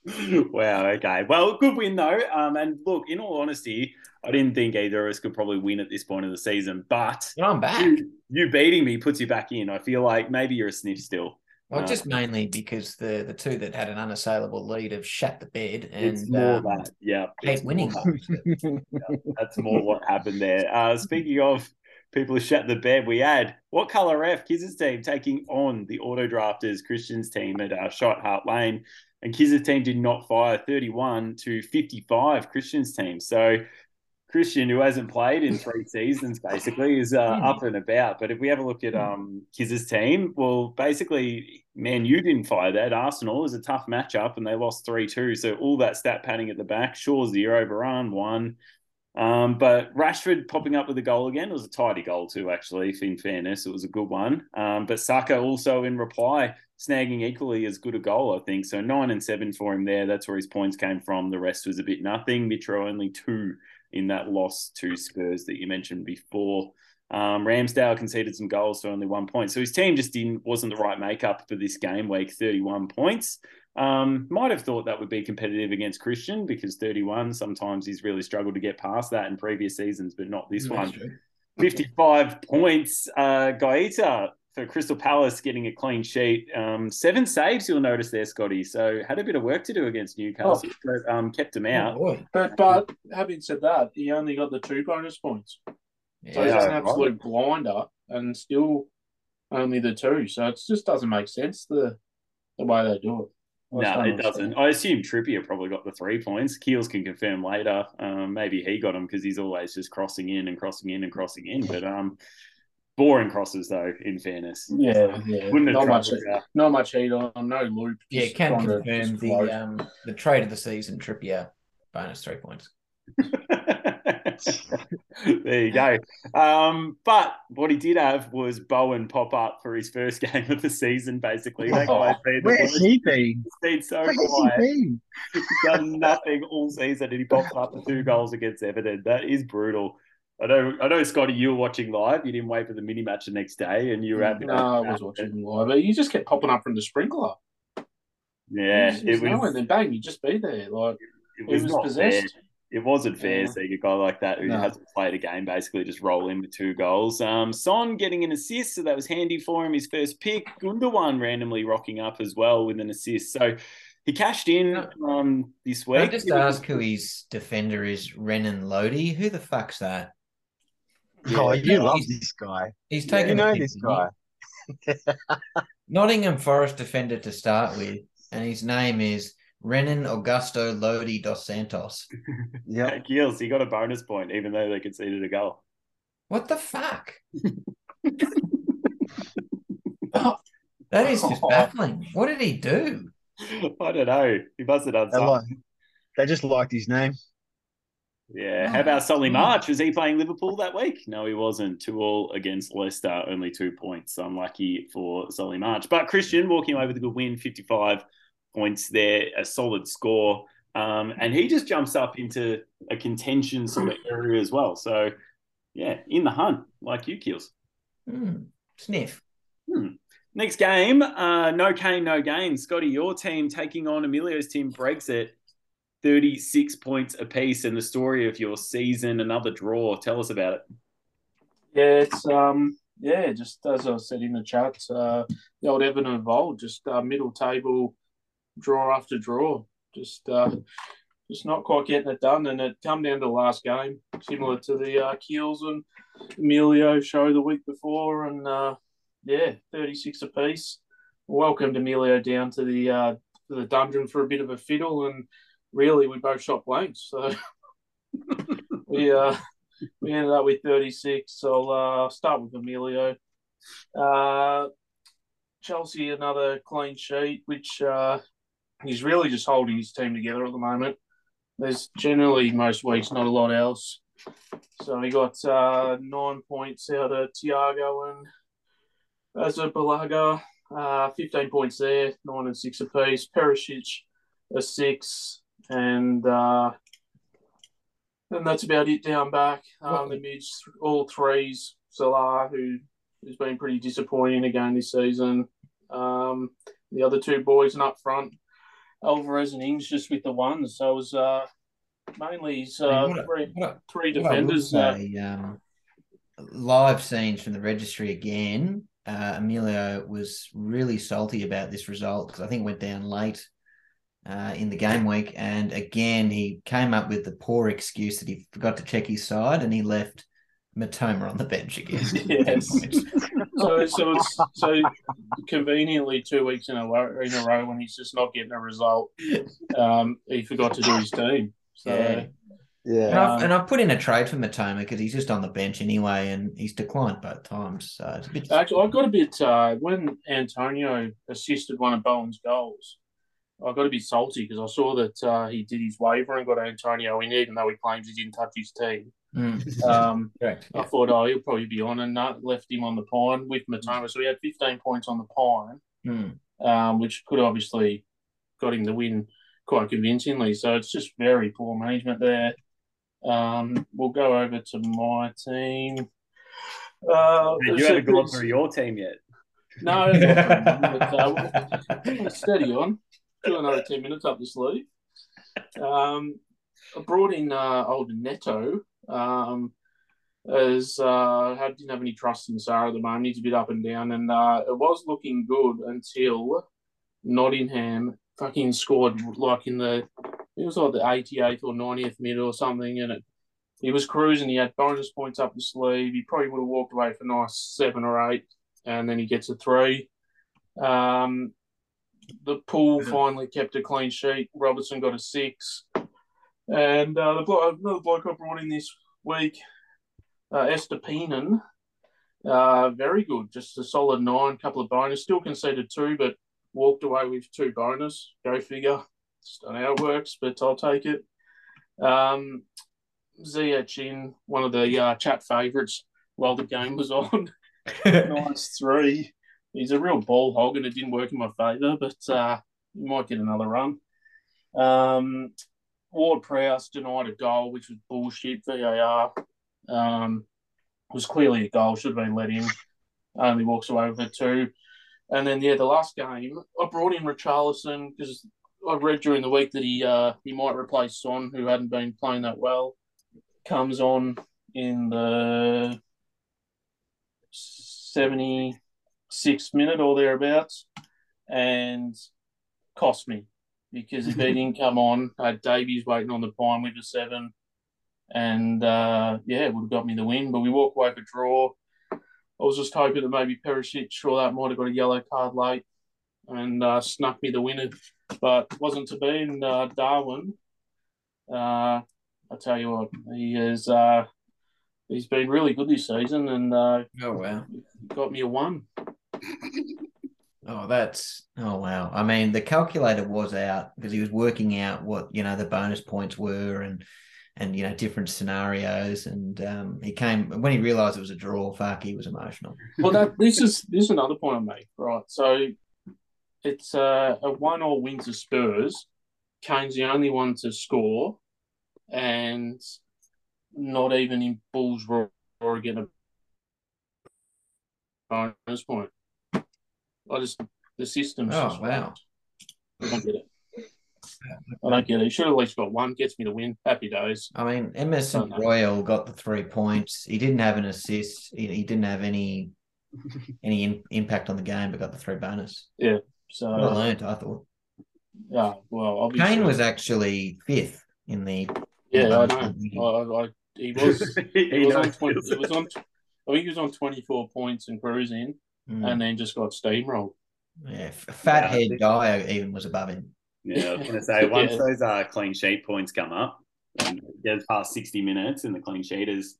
wow. Okay. Well, good win though. Um, and look, in all honesty, I didn't think either of us could probably win at this point of the season, but I'm back. you, you beating me puts you back in. I feel like maybe you're a sniff still. Well, Uh, just mainly because the the two that had an unassailable lead have shat the bed and it's more um, that. Yeah. hate winning. that. Yeah, that's more what happened there. Uh, speaking of people who shat the bed, we had what color F Kiz's team taking on the auto drafters Christian's team at uh, Shot Hart Lane, and Kiz's team did not fire 31 to 55 Christian's team. So Christian, who hasn't played in three seasons, basically is uh, up and about. But if we have a look at um, Kiz's team, well, basically, man, you didn't fire that. Arsenal is a tough matchup, and they lost three two. So all that stat padding at the back. Shaw zero, Varane one. Um, but Rashford popping up with a goal again. It was a tidy goal too, actually. In fairness, it was a good one. Um, but Saka also in reply, snagging equally as good a goal, I think. So nine and seven for him there. That's where his points came from. The rest was a bit nothing. Mitro only two in that loss to Spurs that you mentioned before. Um, Ramsdale conceded some goals for only one point, so his team just didn't wasn't the right makeup for this game week. Thirty-one points. Um, might have thought that would be competitive against Christian because 31. Sometimes he's really struggled to get past that in previous seasons, but not this one. 55 points. Uh, Guaita for Crystal Palace getting a clean sheet. Um, seven saves, you'll notice there, Scotty. So had a bit of work to do against Newcastle, but um, kept him Oh, out. boy. But but having said that, he only got the two bonus points. So Yeah. he's Yeah, an absolute blinder and still only the two. So it just doesn't make sense the the way they do it. I No, don't it doesn't. I assume Trippier probably got the three points. Keels can confirm later. Um, maybe he got them because he's always just crossing in and crossing in and crossing in. But um, boring crosses though. In fairness, Yeah, yeah. wouldn't have Not much, troubled not much heat on, no loop. Yeah, just can confirm just float. the um the trade of the season. Trippier bonus three points. there you go. Um, but what he did have was Bowen pop up for his first game of the season. Basically, that guy's been, the Where's he been? He's been so Where's quiet. he been? He's done nothing all season, and he pops up for two goals against Everton. That is brutal. I know, I know, Scotty. You were watching live. You didn't wait for the mini match the next day, and you were happy. No, I was watching live, but you just kept popping up from the sprinkler. Yeah, it it was, was. and then bang, you just be there. Like It was, was not fair. possessed. It wasn't fair Yeah. seeing a guy like that who No. hasn't played a game basically just roll in with two goals. Um, Son getting an assist, so that was handy for him. His first pick. Gundogan randomly rocking up as well with an assist. So he cashed in um, this Can I week. just ask who his defender is? Renan Lodi. Who the fuck's that? Oh, Yeah. you love this guy. He's You taking. know this guy. Nottingham Forest defender to start with, and his name is Renan Augusto Lodi dos Santos. yeah, Gills, he got a bonus point even though they conceded a goal. What the fuck? Oh, that is just baffling. What did he do? I don't know. He must have done They, something. like, they just liked his name. Yeah. Oh, How about Solly hmm. March? Was he playing Liverpool that week? No, he wasn't. Two all against Leicester, only two points. Unlucky for Solly March. But Christian walking away with a good win, 55 points there, a solid score. Um, and he just jumps up into a contention sort of area as well. So, yeah, in the hunt, like you, Kills. Hmm. Sniff. Next game, uh, no Kane, no gain. Scotty, your team taking on Emilio's team Brexit, 36 points apiece. And the story of your season, another draw. Tell us about it. Yeah, it's um yeah, just as I said in the chat, uh, the old Everton of old, just uh, middle table draw after draw, just uh, just not quite getting it done, and it come down to the last game, similar to the uh, Keels and Emilio show the week before, and uh, yeah, thirty six apiece. Welcomed Emilio down to the uh, the dungeon for a bit of a fiddle, and really we both shot blanks, so we uh we ended up with 36. So I'll uh, start with Emilio. Uh, Chelsea, another clean sheet, which uh, he's really just holding his team together at the moment. There's generally most weeks not a lot else. So he got uh, nine points out of Thiago and Arrizabalaga, uh, 15 points there, nine and six apiece. Perisic, a six, and uh, and that's about it down back. Um, the mids, all threes. Salah, who has been pretty disappointing again this season. Um, the other two boys and up front, Alvarez and Ings just with the ones. So it was uh, mainly his, uh, What three, what three What defenders. Uh, say, um, live scenes from the registry again. Uh, Emilio was really salty about this result because I think it went down late uh, in the game week, and again he came up with the poor excuse that he forgot to check his side and he left Mitoma on the bench again. Yes. so, so it's so conveniently two weeks in a row, in a row when he's just not getting a result. Um, he forgot to do his team. So Yeah. Yeah. And I've, Um, and I've put in a trade for Mitoma because he's just on the bench anyway, and he's declined both times. So it's a bit. Actually, I got a bit uh, when Antonio assisted one of Bowen's goals. I got a bit salty because I saw that uh, he did his waiver and got Antonio in, even though he claims he didn't touch his team. Mm, Um, correct. I thought, oh, he'll probably be on, and uh, left him on the pine with Mitoma. So he had 15 points on the pine, Mm. um, which could obviously got him the win quite convincingly. So it's just very poor management there. Um, we'll go over to my team. Uh, You haven't gone through your team yet. no, but, uh, steady on. Do another 10 minutes up the sleeve. Um, I brought in uh, old Neto. Um, as uh, I didn't have any trust in Sarah at the moment. He's a bit up and down, and uh, it was looking good until Nottingham fucking scored like in the it was like the 88th or 90th minute or something, and it he was cruising. He had bonus points up the sleeve. He probably would have walked away for nice seven or eight. and then he gets a three. Um, the pool finally kept a clean sheet. Robertson got a six, and uh, the bloke, another bloke I brought in this week, uh, Estupiñán, uh, very good, just a solid nine, couple of bonus. Still conceded two, but walked away with two bonus. Go figure. Just don't know how it works, but I'll take it. Um, one of the uh, chat favourites while the game was on. nice three. He's a real ball hog, and it didn't work in my favour, but uh, he might get another run. Um, Ward Prowse denied a goal, which was bullshit. VAR um, was clearly a goal, should have been let in. Only walks away with a two. And then, yeah, the last game, I brought in Richarlison because I read during the week that he uh, he might replace Son, who hadn't been playing that well. Comes on in the 76th minute or thereabouts and cost me because if he didn't come on, I had Davies waiting on the pine with a seven. And uh, yeah, it would have got me the win, but we walk away for draw. I was just hoping that maybe Perisic, sure that might have got a yellow card late and uh, snuck me the winner, but wasn't to be. And uh, Darwin, uh, I tell you what, he is uh, he's been really good this season, and uh, Oh wow. got me a one. Oh, that's oh wow. I mean, the calculator was out because he was working out what you know the bonus points were and and you know different scenarios. And um, he came when he realised it was a draw. Fuck, he was emotional. Well, that this is this is another point I make, right? So it's uh, a one all win to Spurs. Kane's the only one to score, and not even in Bulls or get a bonus point. Oh, I just the system. Oh just wow. I don't get it. I don't get it. He should have at least got one. Gets me to win. Happy days. I mean, Emerson Oh, no. Royal got the three points. He didn't have an assist. He, he didn't have any any in, impact on the game, but got the three bonus. Yeah. So I learned, I thought. yeah, well, obviously, Kane was actually fifth in the. yeah, I bonus know. I, I, he was. He It was on twenty. It was on. I think he was on twenty four points and cruising, Mm, and then just got steamrolled. yeah, F- Fat Yeah, Head think- Dier even was above him. Yeah, I was going to say once Yeah. those uh, clean sheet points come up, and it gets past sixty minutes, and the clean sheet is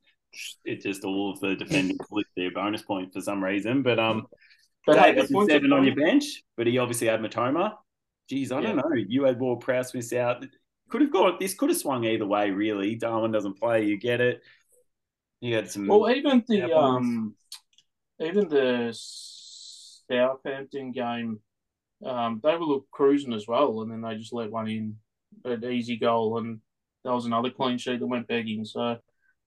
it just all of the defenders lift their bonus point for some reason. But um, But hey, Davis the is points seven on your bench, but he obviously had Mitoma. Geez, I don't know. You had Ward Prowse miss out. Could have got this. Could have swung either way. Really, Darwin doesn't play. You get it. You had some. Well, even the Yeah, points. um, even the Southampton game, um, they were look cruising as well, and then they just let one in, an easy goal, and that was another clean sheet that went begging. So.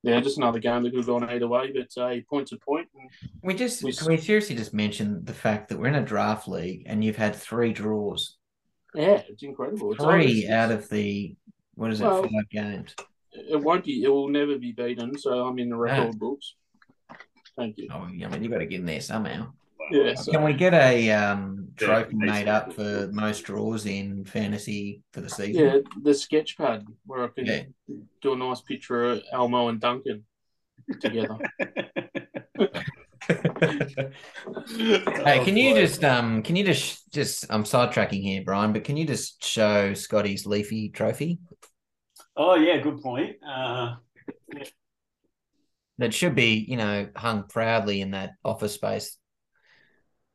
Yeah, just another game that could have gone either way, but uh, points a point. And We just We- can we seriously just mention the fact that we're in a draft league and you've had three draws, yeah, it's incredible. It's three always- out of the what is it, five games. It won't be. It will never be beaten. So I'm in the record books. Thank you. Oh, I mean, you've got to get in there somehow. Yeah. So, Can we get a um, Yeah, trophy made up for most draws in fantasy for the season? yeah, the sketch pad where I can Yeah. do a nice picture of Elmo and Duncan together. Hey, can you just um can you just just I'm sidetracking here, Brian, but can you just show Scotty's leafy trophy? oh yeah, good point. Uh, That should be, you know, hung proudly in that office space.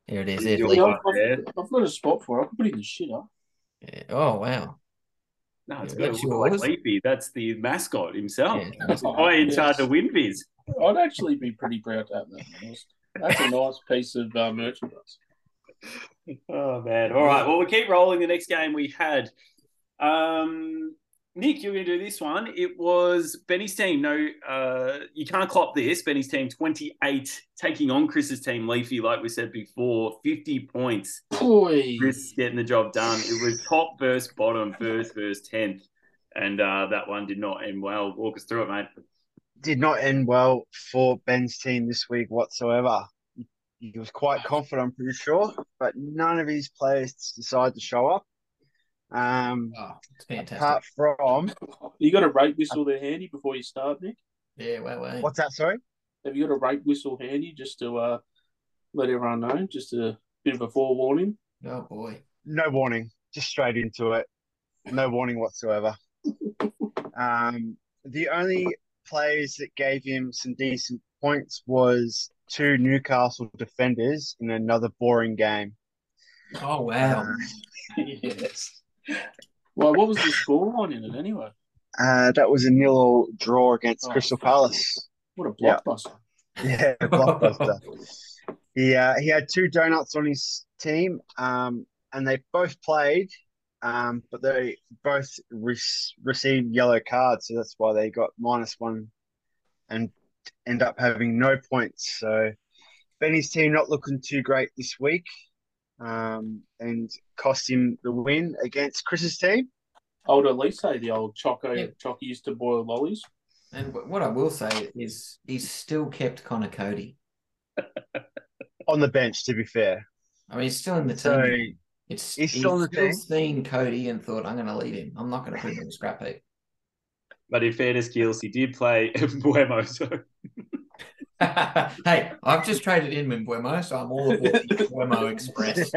There it is. There's You're Yeah, I've, I've got a spot for it. I can put it in the shitter. Yeah. Oh wow. no, it's Yeah, good. that's like yours. Leafy. That's the mascot himself. Yeah. That's the guy in Yes. charge of WinViz. I'd actually be pretty proud to have that. That's- That's a nice piece of uh, merchandise. Oh man! All right. Well, we keep rolling. The next game we had, um, Nick, you're going to do this one. It was Benny's team. No, uh, you can't clop this. Benny's team, 28, taking on Chris's team, Leafy. Like we said before, 50 points. Boy, Chris getting the job done. It was top versus bottom, first versus tenth, and uh, that one did not end well. Walk us through it, mate. Did not end well for Ben's team this week whatsoever. He was quite confident, I'm pretty sure, but none of his players decided to show up. Um, Oh, it's fantastic. apart from you got a rate whistle there handy before you start, Nick? yeah, well, well. what's that? Sorry. Have you got a rate whistle handy just to uh, let everyone know. Just a bit of a forewarning. Oh boy. No warning, just straight into it. No warning whatsoever. Um, the only players that gave him some decent points was two Newcastle defenders in another boring game. Oh wow. yes. Well, what was the scoreline in it anyway? Uh, that was a nil all draw against Oh, Crystal. Palace. What a Yeah. blockbuster! Yeah, blockbuster. he uh, he had two donuts on his team, um, and they both played, um, but they both re- received yellow cards, so that's why they got minus one, and end up having no points. So Benny's team not looking too great this week, um, and cost him the win against Chris's team. I would at least say the old Choco Yeah. Choco used to boil lollies. And what I will say is he's still kept Conor Coady. On the bench, to be fair. I mean, he's still in the team. So it's he's still in the team? seen Coady and thought, I'm going to leave him. I'm not going to put him in the scrap heap. But in fairness, Gills, he did play Mbeumo, so hey, I've just traded in Mbeumo, so I'm all aboard the Mbeumo Express.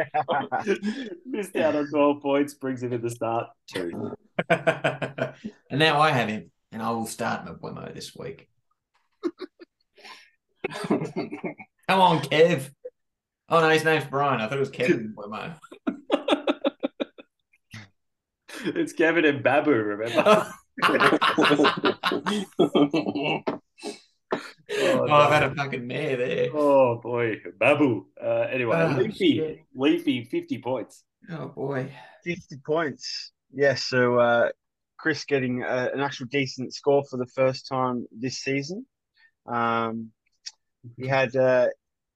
missed out on 12 points, brings him in the start. Two. and now I have him, and I will start Mbeumo this week. Come on, Kev. Oh no, his name's Brian. I thought it was Kevin Mbeumo. It's Kevin and Babu, remember? Oh, I've had a fucking mare there. Oh boy, Babu. Uh, anyway, Oh, Leafy, shit. Leafy, 50 points. Oh boy. 50 points. Yeah, so uh, Chris getting uh, an actual decent score for the first time this season. Um, he had uh,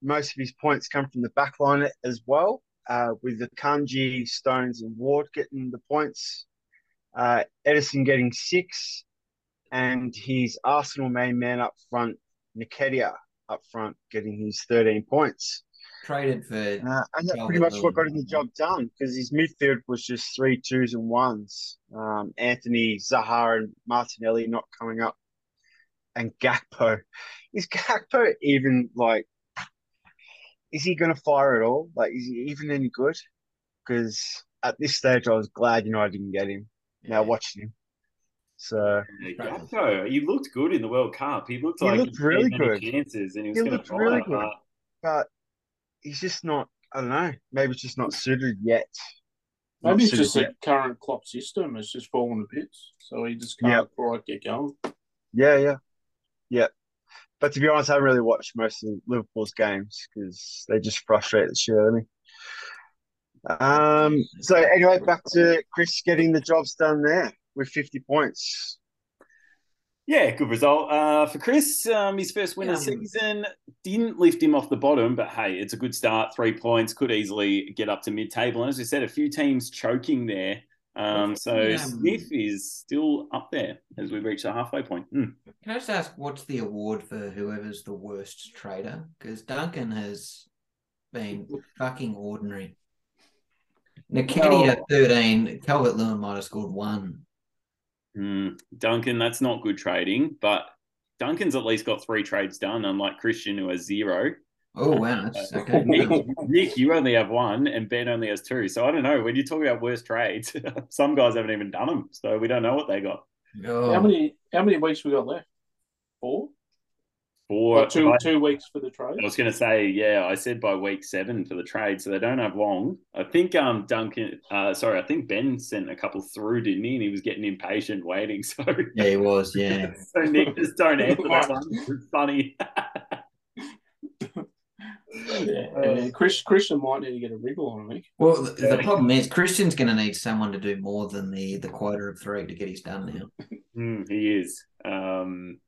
most of his points come from the back line as well, uh, with the Akanji, Stones, and Ward getting the points. Uh, Ederson getting six, and his Arsenal main man up front, Nketiah, up front, getting his 13 points. Traded for Uh, and that's pretty much what got him the job done because his midfield was just three twos and ones. Um, Antony, Zaha, and Martinelli not coming up, and Gakpo. Is Gakpo even like? Is he going to fire at all? Like, is he even any good? Because at this stage, I was glad you know I didn't get him. Now watching him, so Gakpo, he looked good in the World Cup. He looked He like looked he had really good. chances, and he was He going to looked really good. but but he's just not. I don't know. Maybe it's just not suited yet. Not Maybe it's suited just the current Klopp system has just fallen to bits, so he just can't Yep. quite get going. Yeah, yeah, yeah. But to be honest, I haven't really watched most of Liverpool's games because they just frustrate the shit out of me. Um. So anyway, back to Chris getting the jobs done there with fifty points. Yeah, good result uh, for Chris. Um, his first win of the season didn't lift him off the bottom, but hey, it's a good start. Three points could easily get up to mid-table, and as we said, a few teams choking there. Um, so Yeah. Smith is still up there as we reach the halfway point. Hmm. Can I just ask what's the award for whoever's the worst trader? Because Duncan has been fucking ordinary. Nketiah 13, Calvert Lewin might have scored one. Hmm. Duncan, that's not good trading, but Duncan's at least got three trades done, unlike Christian who has zero. Oh, wow. That's okay. Nick, Nick, you only have one, and Ben only has two. So I don't know. When you talk about worst trades, some guys haven't even done them, so we don't know what they got. Oh, How many how many weeks we got left? Four? For Or two I, two weeks for the trade? I was going to say, yeah, I said by week seven for the trade, so they don't have long. I think um Duncan, uh, sorry, I think Ben sent a couple through, didn't he? And he was getting impatient waiting. So, yeah, he was. Yeah. so Nick, just don't answer that one. It's funny. Yeah, yeah. Chris Christian might need to get a wriggle on, I think. Well, the, the problem is Christian's going to need someone to do more than the the quota of three to get his done now. Hmm, he is. Um,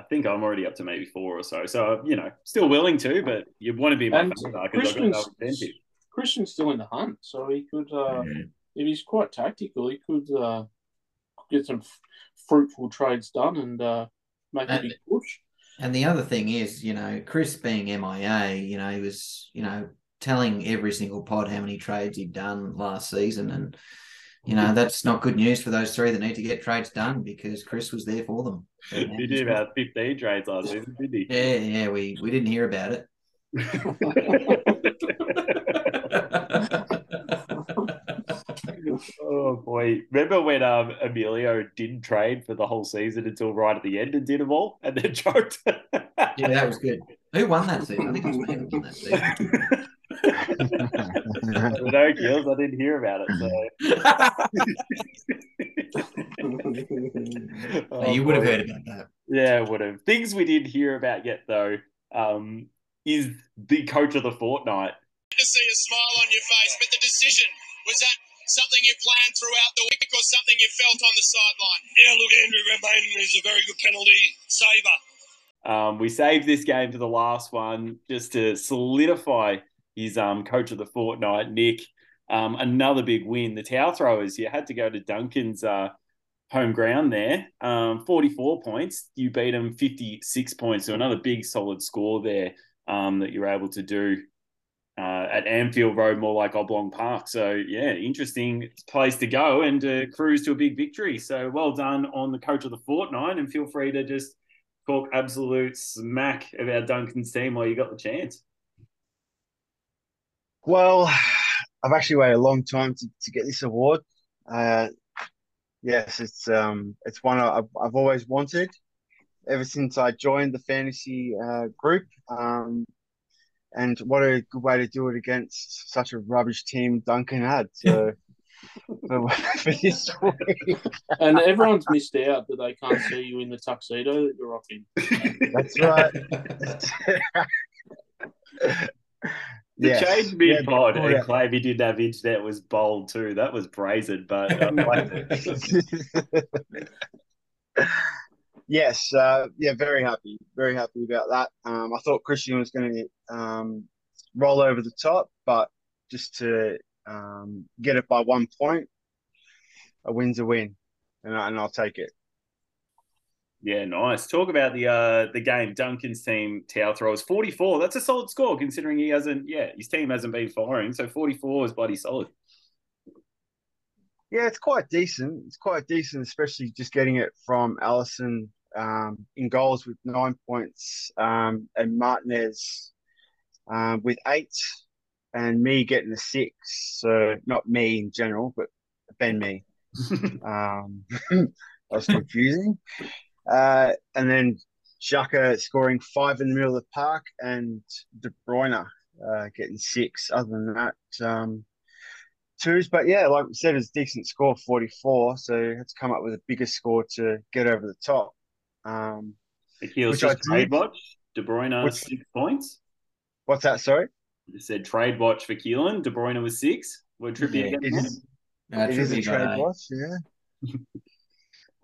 I think I'm already up to maybe four or so. So you know, still willing to, but you want to be my And favourite because I've got no Christian's. Christian's still in the hunt, so he could uh Yeah. if he's quite tactical, he could uh get some f- fruitful trades done and uh make a big push. And the other thing is, you know, Chris being MIA, you know, he was, you know, telling every single pod how many trades he'd done last season. And, you know, that's not good news for those three that need to get trades done because Chris was there for them. He did about 15 trades last season, didn't he? Yeah, yeah, we, we didn't hear about it. oh boy! Remember when um, Emilio didn't trade for the whole season until right at the end and did them all, and then choked. yeah, that was good. Who won that season? I think it was me who won that season. no kills. I didn't hear about it. So. oh, you would have heard about that. Yeah, would have. Things we didn't hear about yet, though, um, is the coach of the fortnight. To see a smile on your face, but the decision was that something you planned throughout the week or something you felt on the sideline? Yeah, look, Andrew Redmayne is a very good penalty saver. Um, we saved this game to the last one just to solidify his um, coach of the fortnight, Nick. Um, another big win. The towel throwers, you had to go to Duncan's uh, home ground there. Um, 44 points. You beat them 56 points. So another big solid score there um, that you're able to do uh, at Anfield Road, more like Oblong Park. So yeah, interesting place to go and uh, cruise to a big victory. So well done on the coach of the fortnight, and feel free to just talk absolute smack about Duncan's team while you got the chance. Well, I've actually waited a long time to, to get this award. Uh, yes, it's um, it's one I've, I've always wanted ever since I joined the fantasy uh, group. Um, and what a good way to do it against such a rubbish team Duncan had. So for, for this week. And everyone's missed out that they can't see you in the tuxedo that you're rocking. That's right. The Yes. change mid Yeah, pod oh, and yeah. claim he didn't have internet was bold too. That was brazen, but um, yes, uh, yeah, very happy, very happy about that. Um, I thought Christian was going to um, roll over the top, but just to um, get it by one point, a win's a win, and, I, and I'll take it. Yeah, nice. Talk about the uh, the game. Duncan's team towel throws forty four. That's a solid score considering he hasn't. Yeah, his team hasn't been firing, so forty four is bloody solid. Yeah, it's quite decent. It's quite decent, especially just getting it from Alisson um, in goals with nine points, um, and Martinez um, with eight, and me getting the six. So not me in general, but Ben me. Um, that was confusing. Uh, and then Xhaka scoring five in the middle of the park, and De Bruyne uh, getting six. Other than that, um, twos. But yeah, like we said, it's a decent score, 44. So you had to come up with a bigger score to get over the top. Um, Akil's Which I just trade did. watch. De Bruyne Which- six points. what's that? Sorry, It said trade watch for Keelan. De Bruyne was six. We're Trippier Yeah. getting it is, it is a trade watch. Yeah.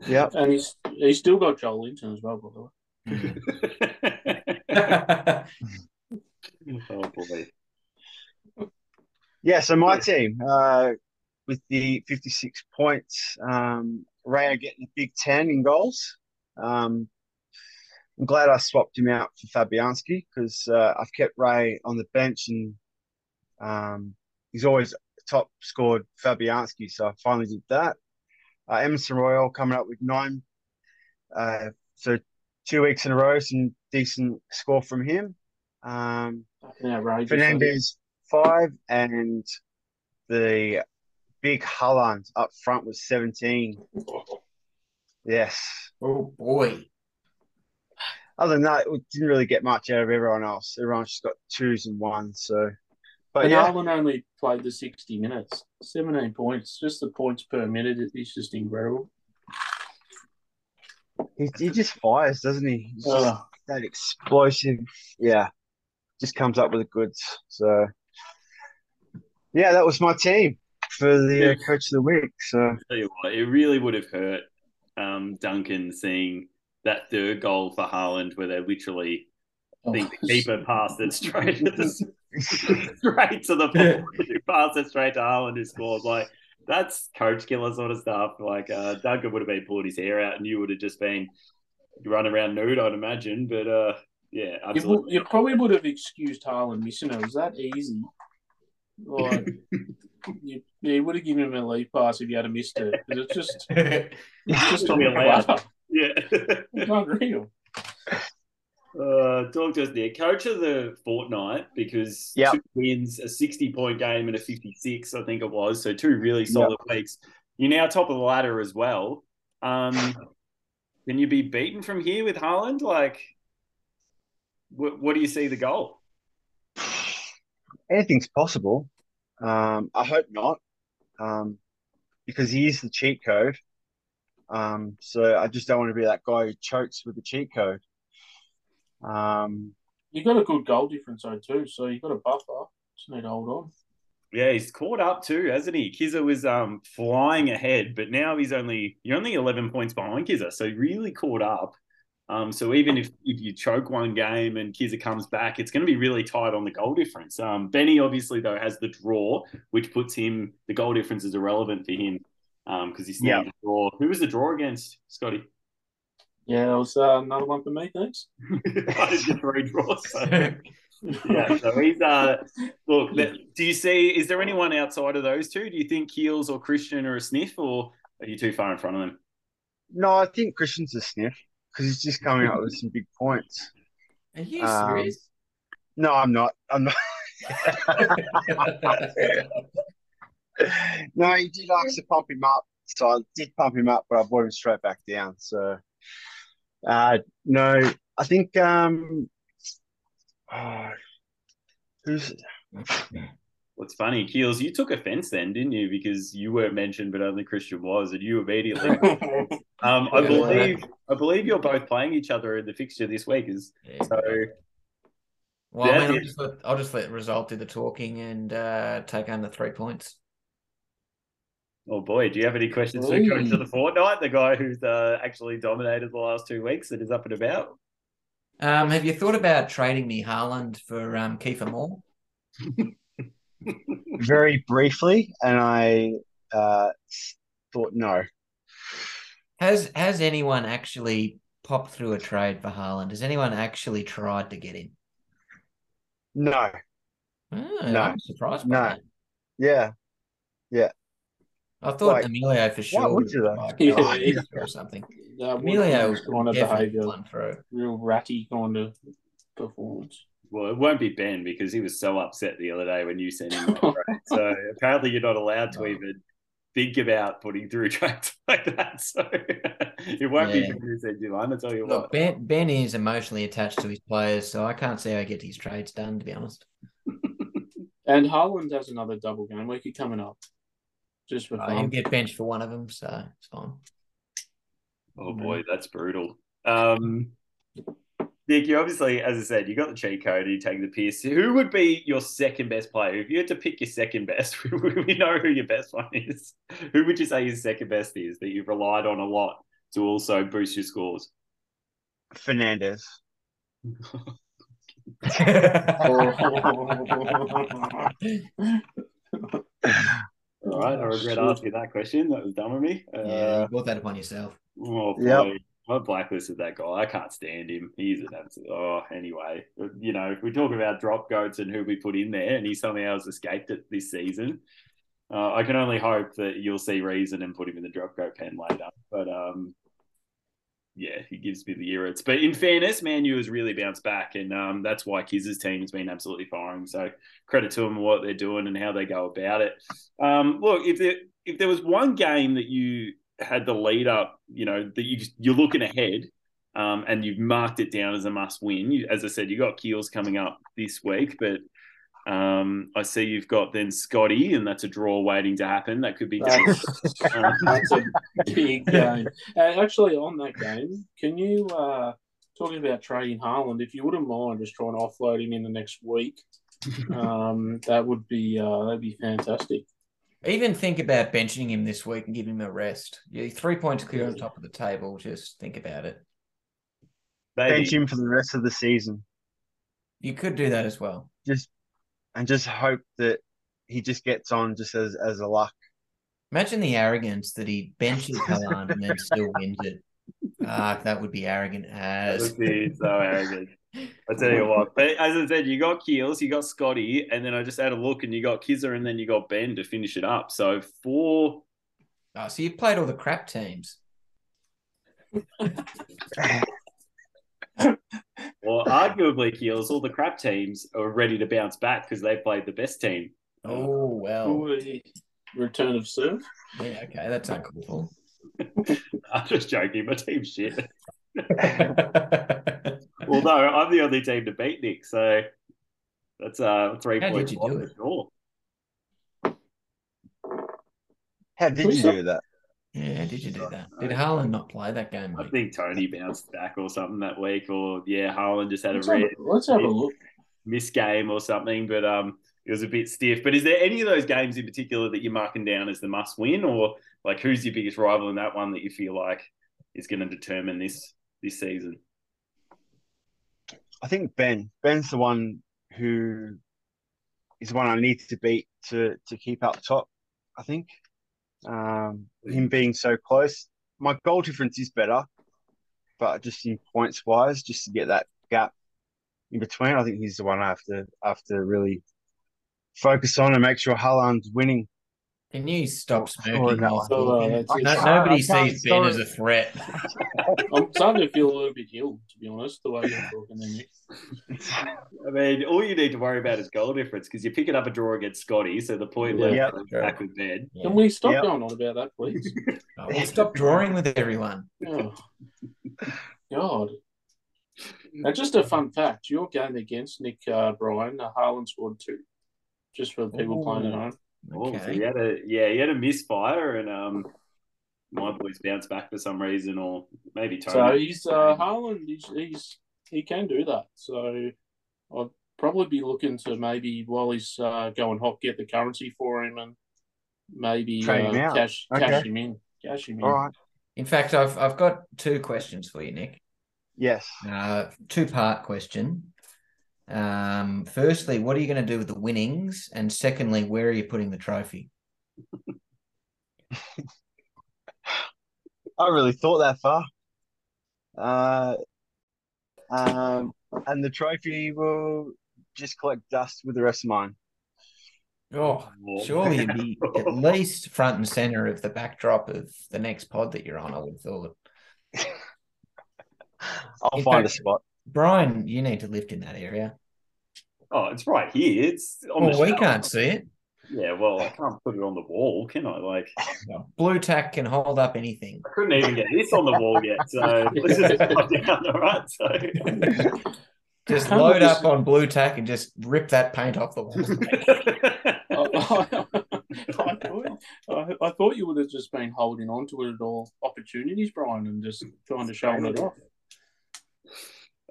yep. And he's he's still got Joelinton as well, by the way. oh. Yeah. So my team, uh, with the 56 points, um, Raya getting a big 10 in goals. Um, I'm glad I swapped him out for Fabianski because uh, I've kept Ray on the bench and um, he's always top scored Fabianski, so I finally did that. Uh, Emerson Royal coming up with nine, uh, so two weeks in a row, some decent score from him. Um. Fernandez five and the big Haaland up front was 17. Yes. oh boy. Other than that, we didn't really get much out of everyone else. Everyone's just got twos and ones. So, but And yeah, Haaland only played the 60 minutes. 17 points. Just the points per minute is just incredible. he, he just fires, doesn't he? He's just that explosive. Yeah, just comes up with the goods. So, yeah, that was my team for the uh, coach of the week. So, Tell you what, it really would have hurt um, Duncan seeing that third goal for Haaland, where they literally I think the keeper passed it straight to the, straight to the ball. passed it straight to Haaland, who scores. Like that's coach killer sort of stuff. Like uh, Duncan would have been pulling his hair out, and you would have just been running around nude, I'd imagine. But uh, yeah, You, absolutely. would- you probably would have excused Haaland missing it. It was that easy. Like, you, you would have given him a lead pass if you had missed it. 'Cause it's just, it's just on the Really allowed. Yeah. It's unreal. Uh, talk to us, Nick. Coach of the fortnight because Yep. two wins, a 60 point game, and a 56, I think it was. So, two really solid weeks. You're now top of the ladder as well. Um, can you be beaten from here with Haaland? Like, what, what do you see the goal? Anything's possible. Um, I hope not, um, because he is the cheat code. Um, so I just don't want to be that guy who chokes with the cheat code. Um, You got a good goal difference though too, so you got a buffer. Just need to hold on. Yeah, he's caught up too, hasn't he? Kizza was um flying ahead, but now he's only you're only eleven points behind Kizza, so really caught up. Um, so even if, if you choke one game and Kizza comes back, it's going to be really tight on the goal difference. Um, Benny obviously though has the draw, which puts him the goal difference is irrelevant for him because he's Yeah. yeah. the draw. Who was the draw against, Scotty? Yeah, that was uh, another one for me. Thanks. I did the three draws. So. yeah, so he's uh look. Do you see? Is there anyone outside of those two? Do you think Keels or Christian are a sniff, or are you too far in front of them? no, I think Christian's a sniff because he's just coming up with some big points. Are you Um, serious? No, I'm not. I'm not. No, he did ask to pump him up, so I did pump him up, but I brought him straight back down. So, uh, no, I think um, oh, who's What's funny, Keels, you took offense then, didn't you? Because you weren't mentioned, but only Christian was, and you immediately. Um, I believe I believe you're both playing each other in the fixture this week. Is Yeah. so. Well, I Yeah, mean, I'll yeah. just, let, I'll just let result do the talking and uh, take home the three points. Oh boy, do you have any questions for Coach of the Fortnight, the guy who's uh, actually dominated the last two weeks and is up and about? Um, have you thought about trading me Haaland for um, Kiefer Moore? very briefly, and I uh, thought no. Has Has anyone actually popped through a trade for Haaland? Has anyone actually tried to get him? No, Oh, No. I'm surprised by No. that. yeah, I thought Like, Emilio for sure. would you though? like, Yeah, oh, he- or something. Uh, Emilio was kind of definitely behaviour, one real ratty kind of performance. Well, it won't be Ben because he was so upset the other day when you sent him. that trade. so apparently, you're not allowed to Oh. even think about putting through trades like that. So it won't be Yeah. Ben who sends you one. I tell you Look, what. Ben Ben is emotionally attached to his players, so I can't see how he gets his trades done. To be honest, And Haaland has another double game week coming up, just for uh, he'll get benched for one of them, so it's fine. Oh boy, that's brutal. Um, Nick, you obviously, as I said, you got the cheat code and you take the piss. Who would be your second best player? If you had to pick your second best, we know who your best one is. Who would you say your second best is that you've relied on a lot to also boost your scores? Fernandez. All right, I Oh, regret shit. asking that question. That was dumb of me. yeah, Uh, you brought that upon yourself. Oh boy, Yep. I blacklisted that guy. I can't stand him. He's an absolute. Oh, anyway, you know, if we talk about drop goats and who we put in there, and he somehow has escaped it this season. Uh, I can only hope that you'll see reason and put him in the drop goat pen later. But um, yeah, he gives me the irrits. But in fairness, Man U has really bounced back, and um, that's why Kiz's team has been absolutely firing. So credit to them what they're doing and how they go about it. Um, look, if there if there was one game that you had the lead up, you know, that you you're looking ahead, um, and you've marked it down as a must win. You, as I said, you got Keels coming up this week, but um, I see you've got then Scotty, and that's a draw waiting to happen. That could be Um, that's a big game. Uh, actually, on that game, can you uh, talking about trading Haaland? If you wouldn't mind just trying to offload him in the next week, um, that would be uh, that'd be fantastic. Even think about benching him this week and give him a rest. Yeah, three points clear on top of the table. Just think about it. maybe. Bench him for the rest of the season. You could do that as well. Just and just hope that he just gets on just as as a luck. Imagine the arrogance that he benches Haaland and then still wins it. Ah, that would be arrogant as. That would be so arrogant. I tell you what, but as I said, you got Keels, you got Scotty, and then I just had a look, and you got Kizza, and then you got Ben to finish it up. So four. Oh, so you played all the crap teams. Or arguably, Keels, all the crap teams are ready to bounce back because they played the best team. Oh well. Return of serve. Yeah, okay, that's uncalled for. I'm just joking. My team's shit. Although I'm the only team to beat Nick, so that's uh three How did points. you do it? Sure. How did you do that? Yeah, did you do that? Did Haaland not play that game I think Toney bounced back or something that week, or yeah, Haaland just had a Let's have, red let's have a look. miss game or something, but um, it was a bit stiff. But is there any of those games in particular that you're marking down as the must win, or like who's your biggest rival in that one that you feel like is going to determine this this season? I think Ben. Ben's the one who is the one I need to beat to to keep up top. I think um, him being so close, my goal difference is better, but just in points wise, just to get that gap in between, I think he's the one I have to I have to really focus on and make sure Haaland's winning. Can you stop smoking? that while. Oh, talking? that's No- nobody I sees Ben stop as a threat. I'm starting to feel a little bit ill, to be honest, the way you're talking to me. I mean, all you need to worry about is goal difference because you're picking up a draw against Scotty, so the point Yeah. level Yep. is back with Ben. Yeah. Can we stop Yep. going on about that, please? Oh, well, stop drawing with everyone. Oh, God. Now, just a fun fact: your game against Nick uh, Bryan, uh, Haaland scored two. Just for the people playing at home. Oh, so he had a yeah, he had a misfire, and um, my boys bounced back for some reason, or maybe Toney. So he's uh, Haaland. He's, he's he can do that. So I'd probably be looking to maybe while he's uh, going hot, get the currency for him and maybe Trade him uh, out. cash Okay. cash him in. Cash him in. All right. In fact, I've I've got two questions for you, Nick. Yes. Uh, two part question. Um, firstly, what are you going to do with the winnings? And secondly, where are you putting the trophy? I really thought that far. Uh, um, and the trophy will just collect dust with the rest of mine. Oh, surely you'd be at least front and center of the backdrop of the next pod that you're on. I would have thought. I'll In find a spot. Brian, you need to lift in that area. Oh, it's right here. It's on Well, the we shelf. can't see it. Yeah, well, I can't put it on the wall, can I? Like, Blue tack can hold up anything. I couldn't even get this on the wall yet. So let's just put it down, all right? So. Just load just- up on blue tack and just rip that paint off the wall. I, I, thought, I, I thought you would have just been holding on to it at all opportunities, Brian, and just trying to show it off.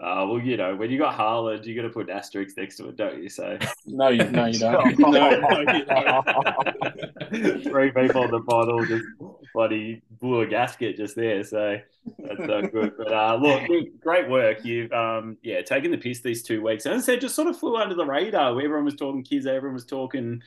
Uh, well, you know, when you got Haaland, you got to put an asterisk next to it, don't you? So No, you, no, you don't. no, no, you don't. three people in the final just bloody blew a gasket just there. So that's so good. But uh, look, great work. You've um, yeah taken the piss these two weeks. As I said, just sort of flew under the radar. Everyone was talking Kizza, everyone was talking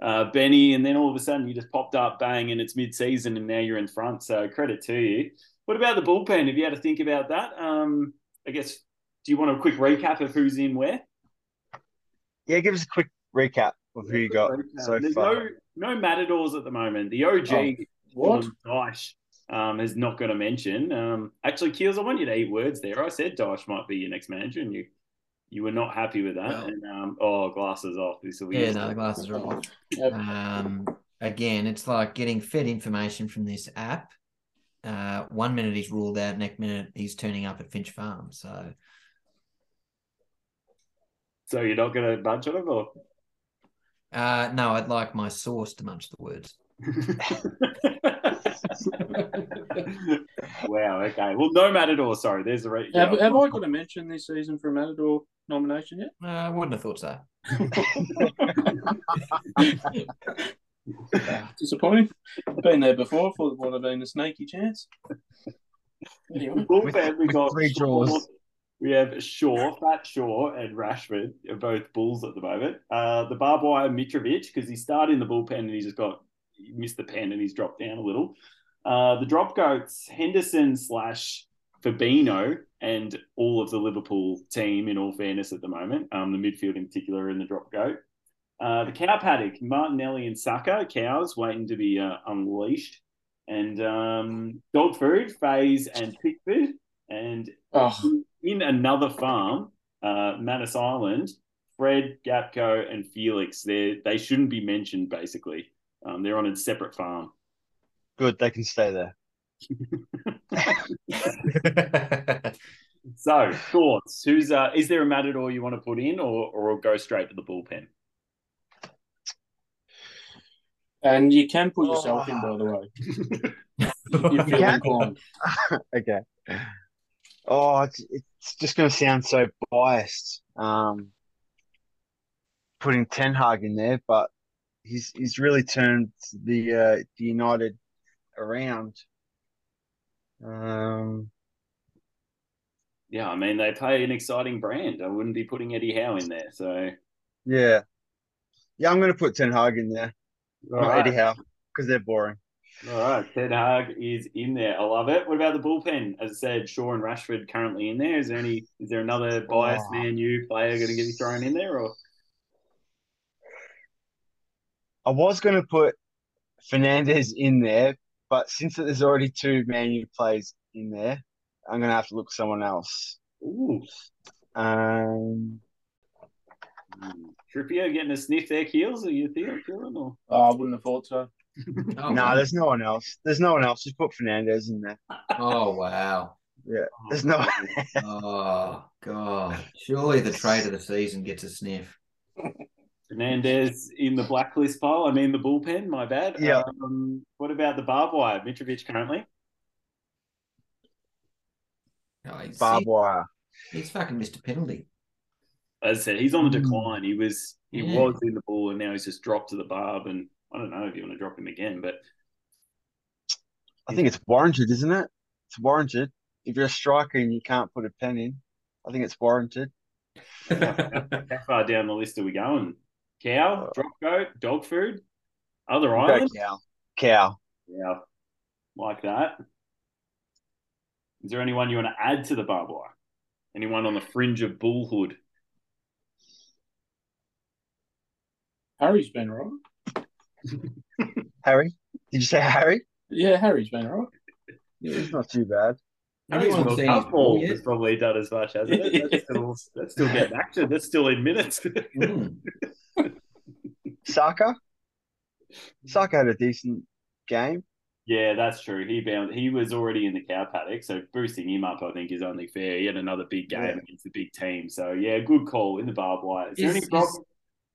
uh, Benny, and then all of a sudden you just popped up, bang, and it's mid-season, and now you're in front. So credit to you. What about the bullpen? Have you had to think about that? Um, I guess. Do you want a quick recap of who's in where? Yeah, give us a quick recap of who you got so There's far. no no matadors at the moment. The OG Oh, what? Dylan Dyche um, is not going to mention. Um, actually, Keels, I want you to eat words there. I said Dyche might be your next manager, and you you were not happy with that. Well- and um, oh, glasses off. This will be Yeah, no, the glasses are off. Yep. Um, again, it's like getting fed information from this app. Uh, one minute he's ruled out, next minute he's turning up at Finch Farm. So So you're not going to bunch on him, or? uh, no, I'd like my source to munch the words. wow. Okay. Well, no matador. Sorry. There's the re- Have, yeah. have I got a mention this season for a Matador nomination yet? Uh, I wouldn't have thought so. Disappointing. Been there before. Thought it would have been a snaky chance. Anyway, Bullpen, we with got three draws. We have Shaw, Fat Shaw, and Rashford are both Bulls at the moment. Uh, the barbed wire Mitrovic because he started in the bullpen and he just got he missed the pen and he's dropped down a little. Uh, the drop goats Henderson slash Fabinho and all of the Liverpool team. In all fairness, at the moment, um, the midfield in particular in the drop goat. Uh, the cow paddock Martinelli and Saka cows waiting to be uh, unleashed. And um, dog food, Faze and Pickford. And Oh, in another farm, uh, Manus Island, Fred, Gakpo, and Felix, they they shouldn't be mentioned. Basically, um, they're on a separate farm. Good, they can stay there. So thoughts? Who's uh, is there a matador you want to put in, or or go straight to the bullpen? and you can put yourself in, by the way. You can? okay. Oh, it's, it's just going to sound so biased. Um, putting Ten Hag in there, but he's he's really turned the uh, the United around. Um, Yeah, I mean they play an exciting brand. I wouldn't be putting Eddie Howe in there. So yeah, yeah, I'm going to put Ten Hag in there, all not right, Eddie Howe, because they're boring. All right. Ten Hag is in there. I love it. What about the bullpen? As I said, Shaw and Rashford currently in there. Is there any? Is there another biased Oh. man you player going to get thrown in there? Or I was going to put Fernandez in there, but since there's already two Man U players in there, I'm going to have to look someone else. ooh, Um, Trippier getting a sniff there, Keels? Are you feeling feeling or? Oh, I wouldn't have thought so. Oh, no, wow. there's no one else. There's no one else. Just put Fernandez in there. oh wow. Yeah, there's no. Oh god. Surely the trade of the season gets a sniff. Fernandez in the blacklist pile. I mean the bullpen. My bad. Yeah. Um, what about the barbed wire? Mitrovic currently. Oh, he's, Barbed wire. he's fucking missed a penalty. As I said, he's on the Mm. decline. He was he Yeah. was in the ball, and now he's just dropped to the barb. And I don't know if you want to drop him again, but I think it's warranted, isn't it? It's warranted. If you're a striker and you can't put a pen in, I think it's warranted. how far down the list are we going? Cow, Uh, drop goat, dog food, other We'll island. cow. Cow. Yeah, like that. Is there anyone you want to add to the barbed wire? Anyone on the fringe of bullhood? Harry's been right. Harry. Did you say Harry? Yeah, Harry's been right. Yeah, it's not too bad. Harry's Anyone World seen Cup his ball ball has probably done as much, hasn't it? That's still, that's still getting action. That's still in minutes. Mm. Saka. Saka had a decent game. yeah, that's true. He bound. He was already in the cow paddock, so boosting him up, I think, is only fair. He had another big game Yeah. against the big team, so yeah, good call in the barbed wire. Is there Is- any problem?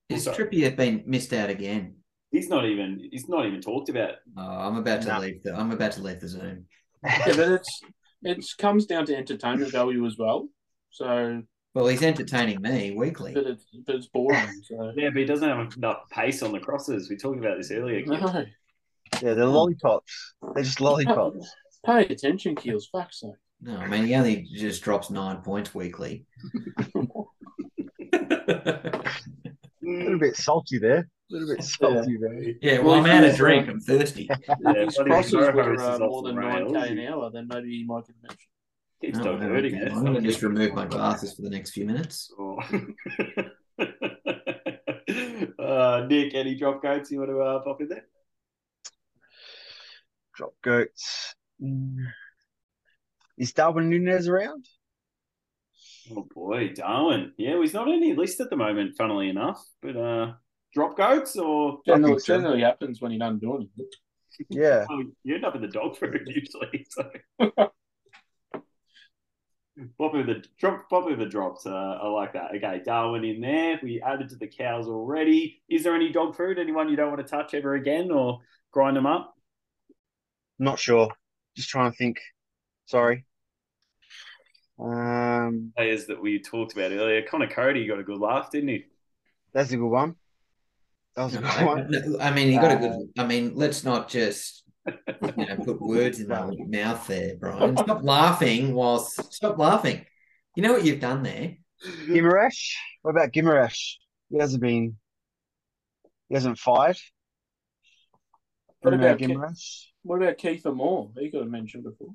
is- Is Trippier been missed out again? He's not even. He's not even talked about. Oh, I'm about to No. leave the I'm about to leave the Zoom. Yeah, but it's it comes down to entertainment value as well. So, Well, he's entertaining me weekly. but it's but it's boring. So Yeah, but he doesn't have enough pace on the crosses. We talked about this earlier. No, Yeah, they're lollipops. They're just lollipops. pay attention, Keels. Fuck's sake. No, I mean he only just drops nine points weekly. A little bit salty there. A little bit salty there. yeah, well, I'm out of drink. I'm thirsty. Yeah, If his crosses were uh, more than nine k an hour, then maybe he might get mentioned. Keeps No, diverting okay. it. I'm going to just remove my glasses for the next few minutes. Oh. uh, Nick, any drop goats you want to uh, pop in there? Drop goats. Is Darwin Nunez around? Oh boy, Darwin. Yeah, well, he's not on any list at the moment, funnily enough. But uh, drop goats or Generally, so. generally happens when he doesn't do anything. Yeah. oh, you end up in the dog food usually. So. Pop with the drop, pop with the drops. Uh, I like that. Okay, Darwin in there. We added to the cows already. Is there any dog food? Anyone you don't want to touch ever again, or grind them up? Not sure. Just trying to think. Sorry. Um, Players that we talked about earlier. Conor Coady got a good laugh, didn't he? that's a good one. That was a good one. No, I mean, you got a good. Um, I mean, let's not just you know put words in my mouth there, Brian. Stop laughing whilst stop laughing. You know what you've done there? Guimarães. What about Guimarães? He hasn't been. He hasn't fired. What Bruno about Ke- Guimarães? What about Kieffer Moore? He got mentioned before.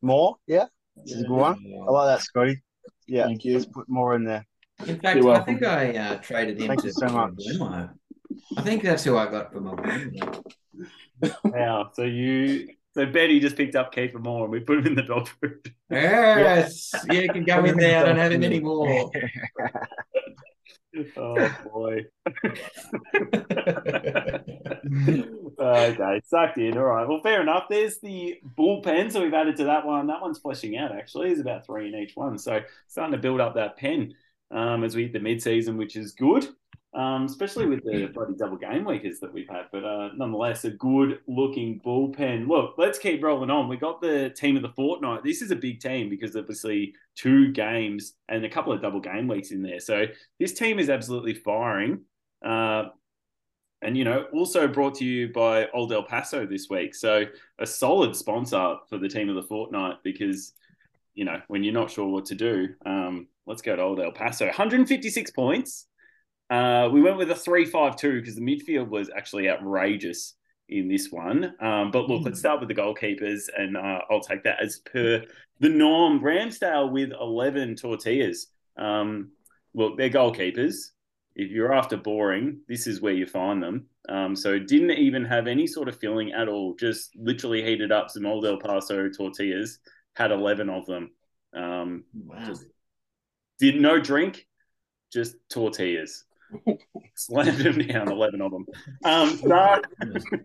More? Yeah, this is a good one. I like that, Scotty. Yeah, Thank you. let's put more in there. In fact, You're I welcome. think I uh, traded him Thank to you so much. Glenmo. I think that's who I got for my Glenmo. Wow. So you So Betty just picked up Kieffer Moore and we put him in the dog food. Yes, yeah, you can go in there. I don't have him anymore. Oh boy. okay, sucked in. All right. Well, fair enough. There's the bullpen, so we've added to that one. That one's fleshing out actually. There's about three in each one, so starting to build up that pen um, as we hit the mid-season, which is good. Um, especially with the bloody double game weekers that we've had, but uh, nonetheless, a good looking bullpen. Look, let's keep rolling on. We got the team of the fortnight. This is a big team because obviously two games and a couple of double game weeks in there. So this team is absolutely firing. Uh, and you know, also brought to you by Old El Paso this week. So a solid sponsor for the team of the fortnight because you know when you're not sure what to do, um, let's go to Old El Paso. 156 points. Uh, we went with a three-five-two because the midfield was actually outrageous in this one. Um, but look, let's start with the goalkeepers, and uh, I'll take that as per the norm. Ramsdale with 11 tortillas. Um, look, they're goalkeepers. If you're after boring, this is where you find them. Um, so didn't even have any sort of filling at all. Just literally heated up some old El Paso tortillas. Had 11 of them. Um, Wow. just did no drink, just tortillas. Slammed them down, 11 of them. Um, Sar,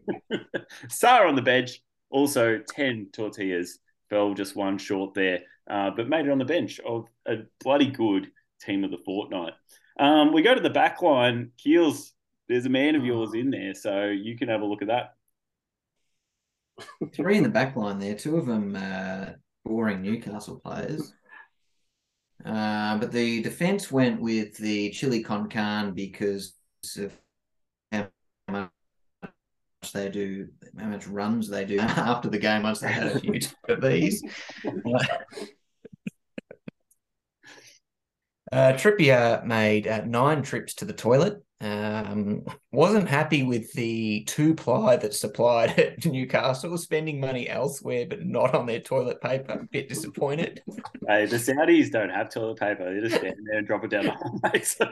Sar on the bench, also 10 tortillas. Fell just one short there, uh, but made it on the bench of a bloody good team of the fortnight. Um, we go to the back line. Keels, there's a man of yours in there, so you can have a look at that. Three in the back line there, two of them uh, boring Newcastle players. Uh, but the defense went with the Chili Con Carne because of how much they do, how much runs they do after the game once they had a few of these. Uh, Trippier made uh, nine trips to the toilet. Um, wasn't happy with the two ply that supplied at Newcastle, spending money elsewhere but not on their toilet paper. A bit disappointed. Hey, the Saudis don't have toilet paper. They just stand there and drop it down the hole. mate. So-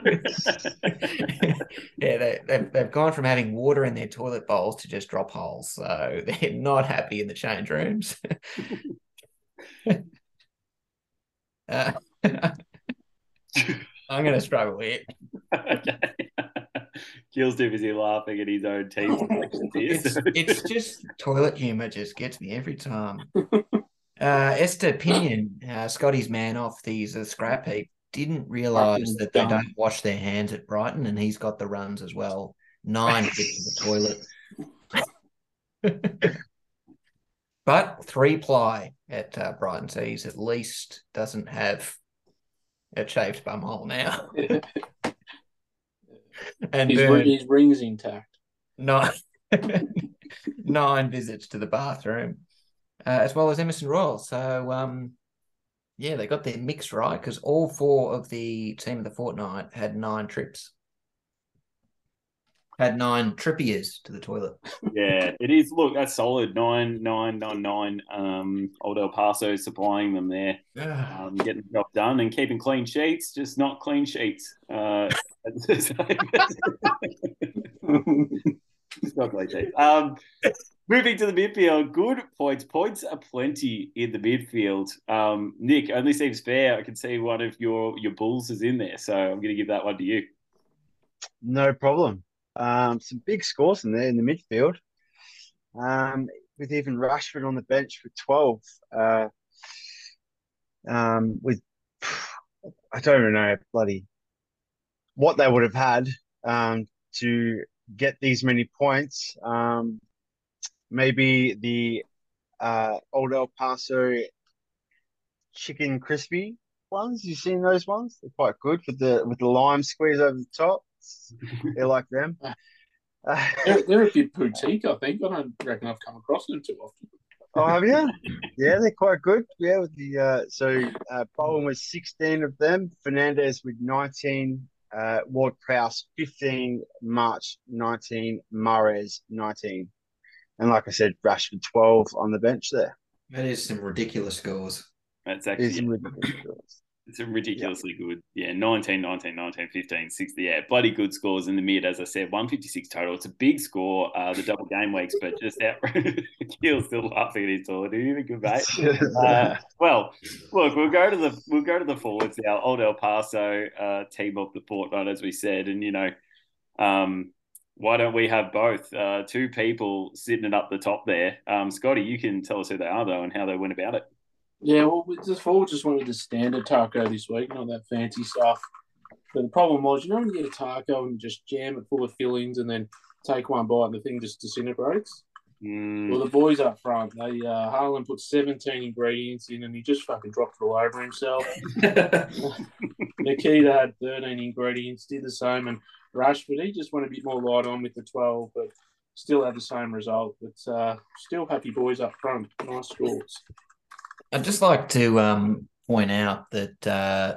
yeah, they, they've, they've gone from having water in their toilet bowls to just drop holes. So they're not happy in the change rooms. uh, I'm going to struggle here. okay. Gil's too busy laughing at his own team selections here. It's, so- it's just toilet humor just gets me every time. Uh, Estupiñán, uh, Scotty's man off the uh, scrap heap, didn't realise that they don't wash their hands at Brighton, and he's got the runs as well. Nine trips to the toilet. but three ply at uh, Brighton, so he's at least doesn't have a shaved bum hole now. and his, Byrne- his ring's intact. nine nine visits to the bathroom, uh, as well as Emerson Royal. So, um, yeah, they got their mix right because all four of the team of the fortnight had nine trips, had nine trippiers to the toilet. yeah, it is. Look, that's solid. Nine, nine, nine, nine. Um, Old El Paso supplying them there, um, getting the job done and keeping clean sheets, just not clean sheets. Uh, not clean sheets. Um, moving to the midfield, good points. Points are plenty in the midfield. Um, Nick, only seems fair. I can see one of your your Bulls is in there, so I'm going to give that one to you. No problem. Um, some big scores in there in the midfield. Um, with even Rashford on the bench for 12. Uh, um, with, I don't even know, bloody, what they would have had um, to get these many points. Um, maybe the uh, Old El Paso chicken crispy ones. You seen those ones? They're quite good with the with the lime squeeze over the top. They like them. Uh, They're, they're a bit boutique, I think. I don't reckon I've come across them too often. oh, have you? Yeah, they're quite good. Yeah, with the uh, so uh, Bowen was sixteen of them. Fernandez with nineteen. Uh, Ward Prowse fifteen. March nineteen. Mahrez nineteen. And like I said, Rashford twelve on the bench there. That is some ridiculous scores. That's Is actually ridiculous. It's a ridiculously good. Yeah, 19, 19, 19, 15, 60. Yeah, bloody good scores in the mid, as I said, 156 total. It's a big score, uh, the double game weeks, but just out. Keel's still laughing at his toilet. Do you think, mate? Uh, well, look, we'll go to the we'll go to the forwards now. Old El Paso uh, team of the fortnight, as we said, and you know, um, why don't we have both? Uh, two people sitting up the top there. Um, Scotty, you can tell us who they are though and how they went about it. Yeah, well, we just forward just went with the standard taco this week, not that fancy stuff. But the problem was, you know, when you get a taco and just jam it full of fillings and then take one bite and the thing just disintegrates. Mm, Well, the boys up front, they uh, Haaland put 17 ingredients in and he just fucking dropped it all over himself. Nketiah had 13 ingredients, did the same, and Rashford, he just went a bit more light on with the 12, but still had the same result. But uh, still happy boys up front. Nice scores. I'd just like to um, point out that uh,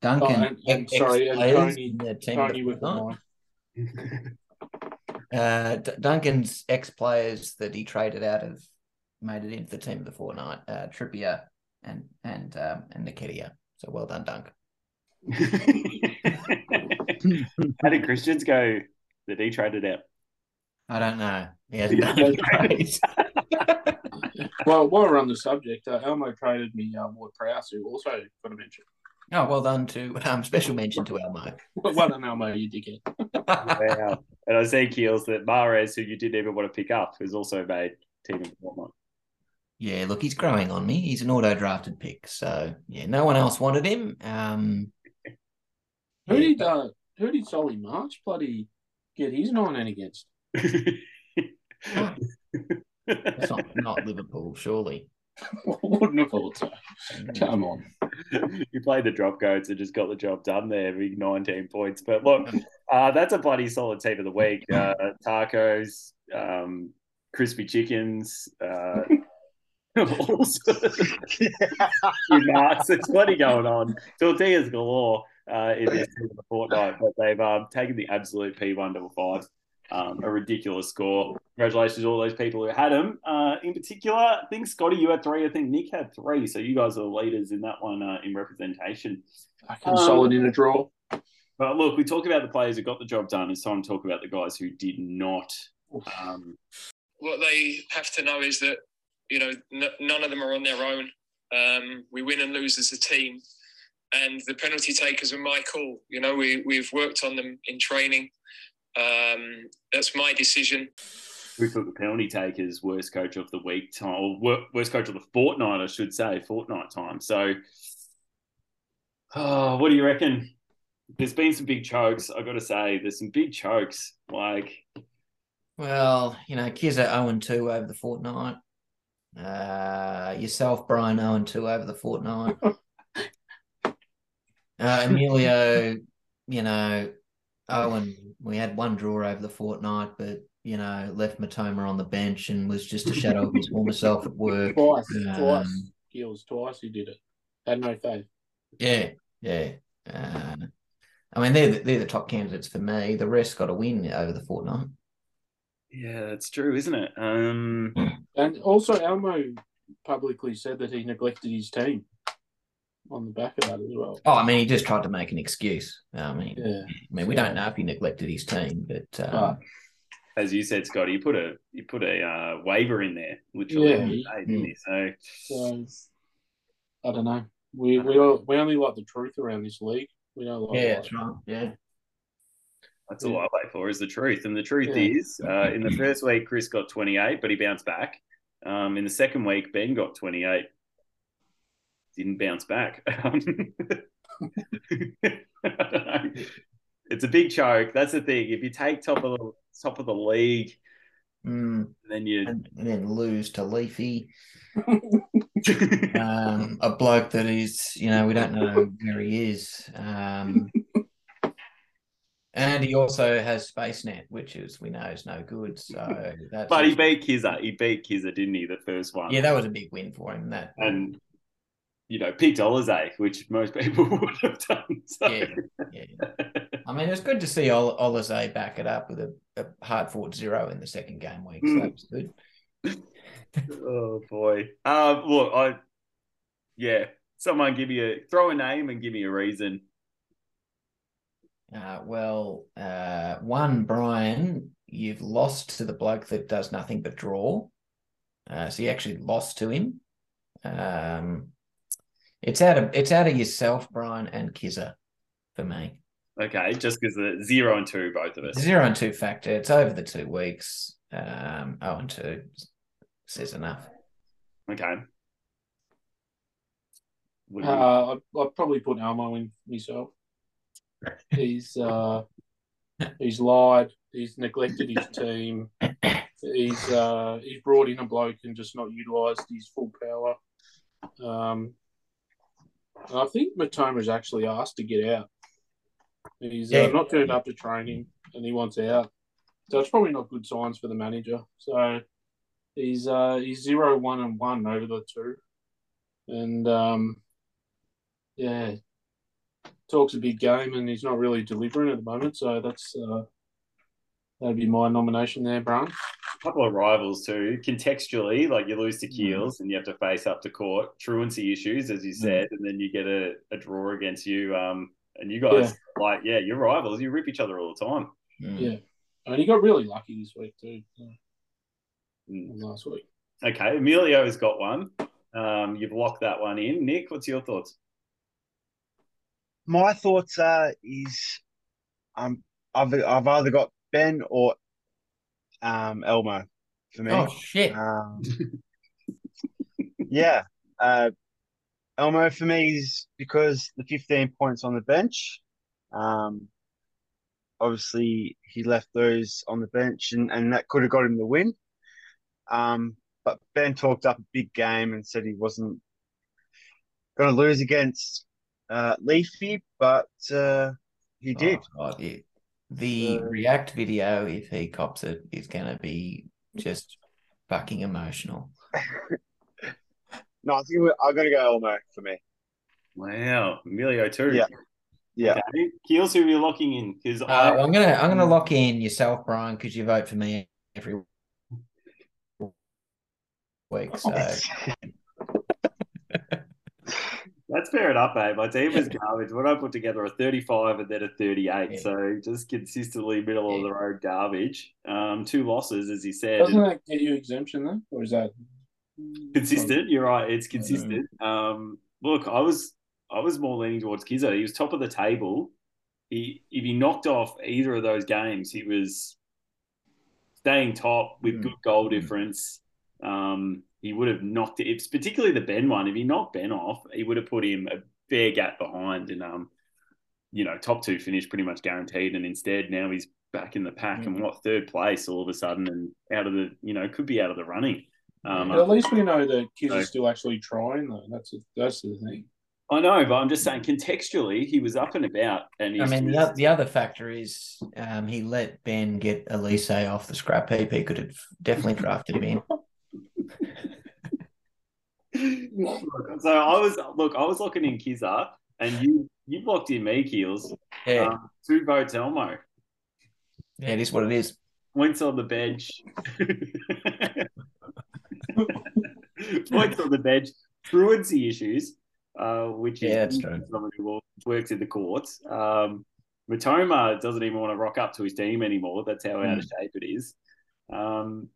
Duncan, Oh, and- and sorry, and Toney- team Toney with the the night. nine. Uh, D- Duncan's ex players that he traded out of made it into the team of the fortnight. Uh, Trippier and and um, and Nketiah. So well done, Duncan. how did Christians go that he traded out? I don't know. He hasn't done it great. Well, while we're on the subject, uh, Elmo traded me uh, Ward Prowse, who also got a mention. Oh, well done to um, special mention to Elmo. Well done, Elmo, you dickhead. Wow. And I see Keels that Mahrez, who you didn't even want to pick up, has also made team of the fortnight. Yeah, look, he's growing on me. He's an auto drafted pick, so yeah, no one else wanted him. Um, Who Yeah. did uh, who did Solly March bloody get his nine in against? That's not, not Liverpool, surely. Wouldn't have thought so. Come on. you played the drop codes and just got the job done there, big 19 points. But look, uh, that's a bloody solid team of the week. Uh, tacos, um, crispy chickens, uh, all sorts of nuts. There's plenty going on. Tortillas galore uh, in this team of the fortnight, but they've um, taken the absolute P1 double five. Um, a ridiculous score. Congratulations to all those people who had them. Uh, in particular, I think Scotty, you had three. I think Nick had three. So you guys are the leaders in that one uh, in representation. Fucking Um, solid in a draw. But look, we talk about the players who got the job done. It's time to talk about the guys who did not. Um, What they have to know is that you know n- none of them are on their own. Um, we win and lose as a team, and the penalty takers are my call. You know, we we've worked on them in training. Um, that's my decision. we put the penalty takers worst coach of the week time, or worst coach of the fortnight, I should say, fortnight time. So, oh, what do you reckon? There's been some big chokes. I got to say, there's some big chokes. Like, Well, you know, Kizza 0 2 over the fortnight. Uh, yourself, Brian, 0 2 over the fortnight. uh, Emilio, you know, Owen, we had one draw over the fortnight, but, you know, left Mitoma on the bench and was just a shadow of his former self at work. Twice, Um, twice. Gills, twice he did it. Had no faith. Yeah, yeah. Uh, I mean, they're the, they're the top candidates for me. The rest got a win over the fortnight. yeah, that's true, isn't it? Um, And also, Elmo publicly said that he neglected his team on the back of that as well. Oh, I mean, he just tried to make an excuse. I mean, Yeah. I mean, we don't know if he neglected his team, but um, But as you said, Scotty, you put a you put a uh, waiver in there, literally, Yeah. today, didn't? So. so, I don't know. We we all, we only like the truth around this league. We don't like yeah, that's right. Yeah, That's all I wait for is the truth. And the truth Yeah. is, uh, in the first week, Chris got 28, but he bounced back. Um, in the second week, Ben got 28. Didn't bounce back. I don't know. It's a big choke. That's the thing. If you take top of the top of the league, mm, then you and, and then lose to Leafy, um, a bloke that is, you know, we don't know where he is. Um, and he also has SpaceNet, which is we know is no good. So that's But he beat Kizza. He beat Kizza, didn't he? The first one. yeah, that was a big win for him. That and you know picked Olise, which most people would have done. So. yeah, yeah. I mean, it was good to see Ol- Olise back it up with a, a hard fought zero in the second game week. So that was good. oh boy. Um, look, I yeah. Someone give me a throw a name and give me a reason. Uh, well, uh, one, Brian, you've lost to the bloke that does nothing but draw. Uh, so you actually lost to him. Um, it's out of it's out of yourself, Brian and Kizza, for me. Okay, just because the zero and two, both of us. Zero and two factor. It's over the two weeks. Um, oh and two says enough. Okay. You- Uh, I'd, I'd probably put Elmo in myself. He's uh, he's lied. He's neglected his team. He's uh, he's brought in a bloke and just not utilised his full power. Um, and I think Mitoma's actually asked to get out. He's uh, not turned up to training and he wants out. So it's probably not good signs for the manager. So he's uh, he's zero one and one over the two, and um, yeah, talks a big game and he's not really delivering at the moment. So that's uh, that'd be my nomination there, Brian. A couple of rivals too. Contextually, like you lose to Mm. Keels and you have to face up to court. Truancy issues, as you said, and then you get a, a draw against you. Um, and you guys like, yeah, you're rivals. You rip each other all the time. Mm. Yeah. And he got really lucky this week too. so, Mm. Last week. Okay, Emilio's got one. Um, you've locked that one in. Nick, what's your thoughts? My thoughts are is um I've I've either got Ben or um Elmo for me. Oh shit! Um, yeah. Uh, Elmo for me is because the 15 points on the bench. Um, obviously, he left those on the bench, and, and that could have got him the win. Um, but Ben talked up a big game and said he wasn't going to lose against uh, Leafy, but uh, he did. Oh, God, yeah. The Uh, React video, if he cops it, is going to be just fucking emotional. No, I think we're- I'm going to go Elmo for me. Wow, Emilio too. Yeah. Yeah. Okay. Keels, who are you locking in? Because Uh, I I'm gonna I'm gonna lock in yourself, Brian, because you vote for me every week. So That's fair enough, mate. My team was garbage. When I put together a 35 and then a 38, Yeah. so just consistently middle-of-the-road garbage. Um, two losses, as he said. Doesn't that get you exemption though? Or is that consistent. You're right. It's consistent. Um, look, I was I was more leaning towards Kizzo. He was top of the table. He if he knocked off either of those games, he was staying top with Mm. good goal Mm. difference. Um, he would have knocked it. It's particularly the Ben one. If he knocked Ben off, he would have put him a fair gap behind, and um, you know, top two finish pretty much guaranteed. And instead, now he's back in the pack and what third place all of a sudden, and out of the you know could be out of the running. Um, But at least we know that kids No. are still actually trying though. That's that's the thing. I know, but I'm just saying contextually, he was up and about, and I mean, the, just- oth- the other factor is um, he let Ben get Elise off the scrap heap. He could have definitely drafted him in. So I was look, I was looking in Kizza, and you you blocked in me, Keels. Yeah, Um, votes, Elmo. yeah, it is what it is. Points on the bench. Points on the bench. Truancy issues, uh, which is Yeah, that's true. someone who works in the courts. Um, Mitoma doesn't even want to rock up to his team anymore. That's how out of Hmm. shape it is. Um,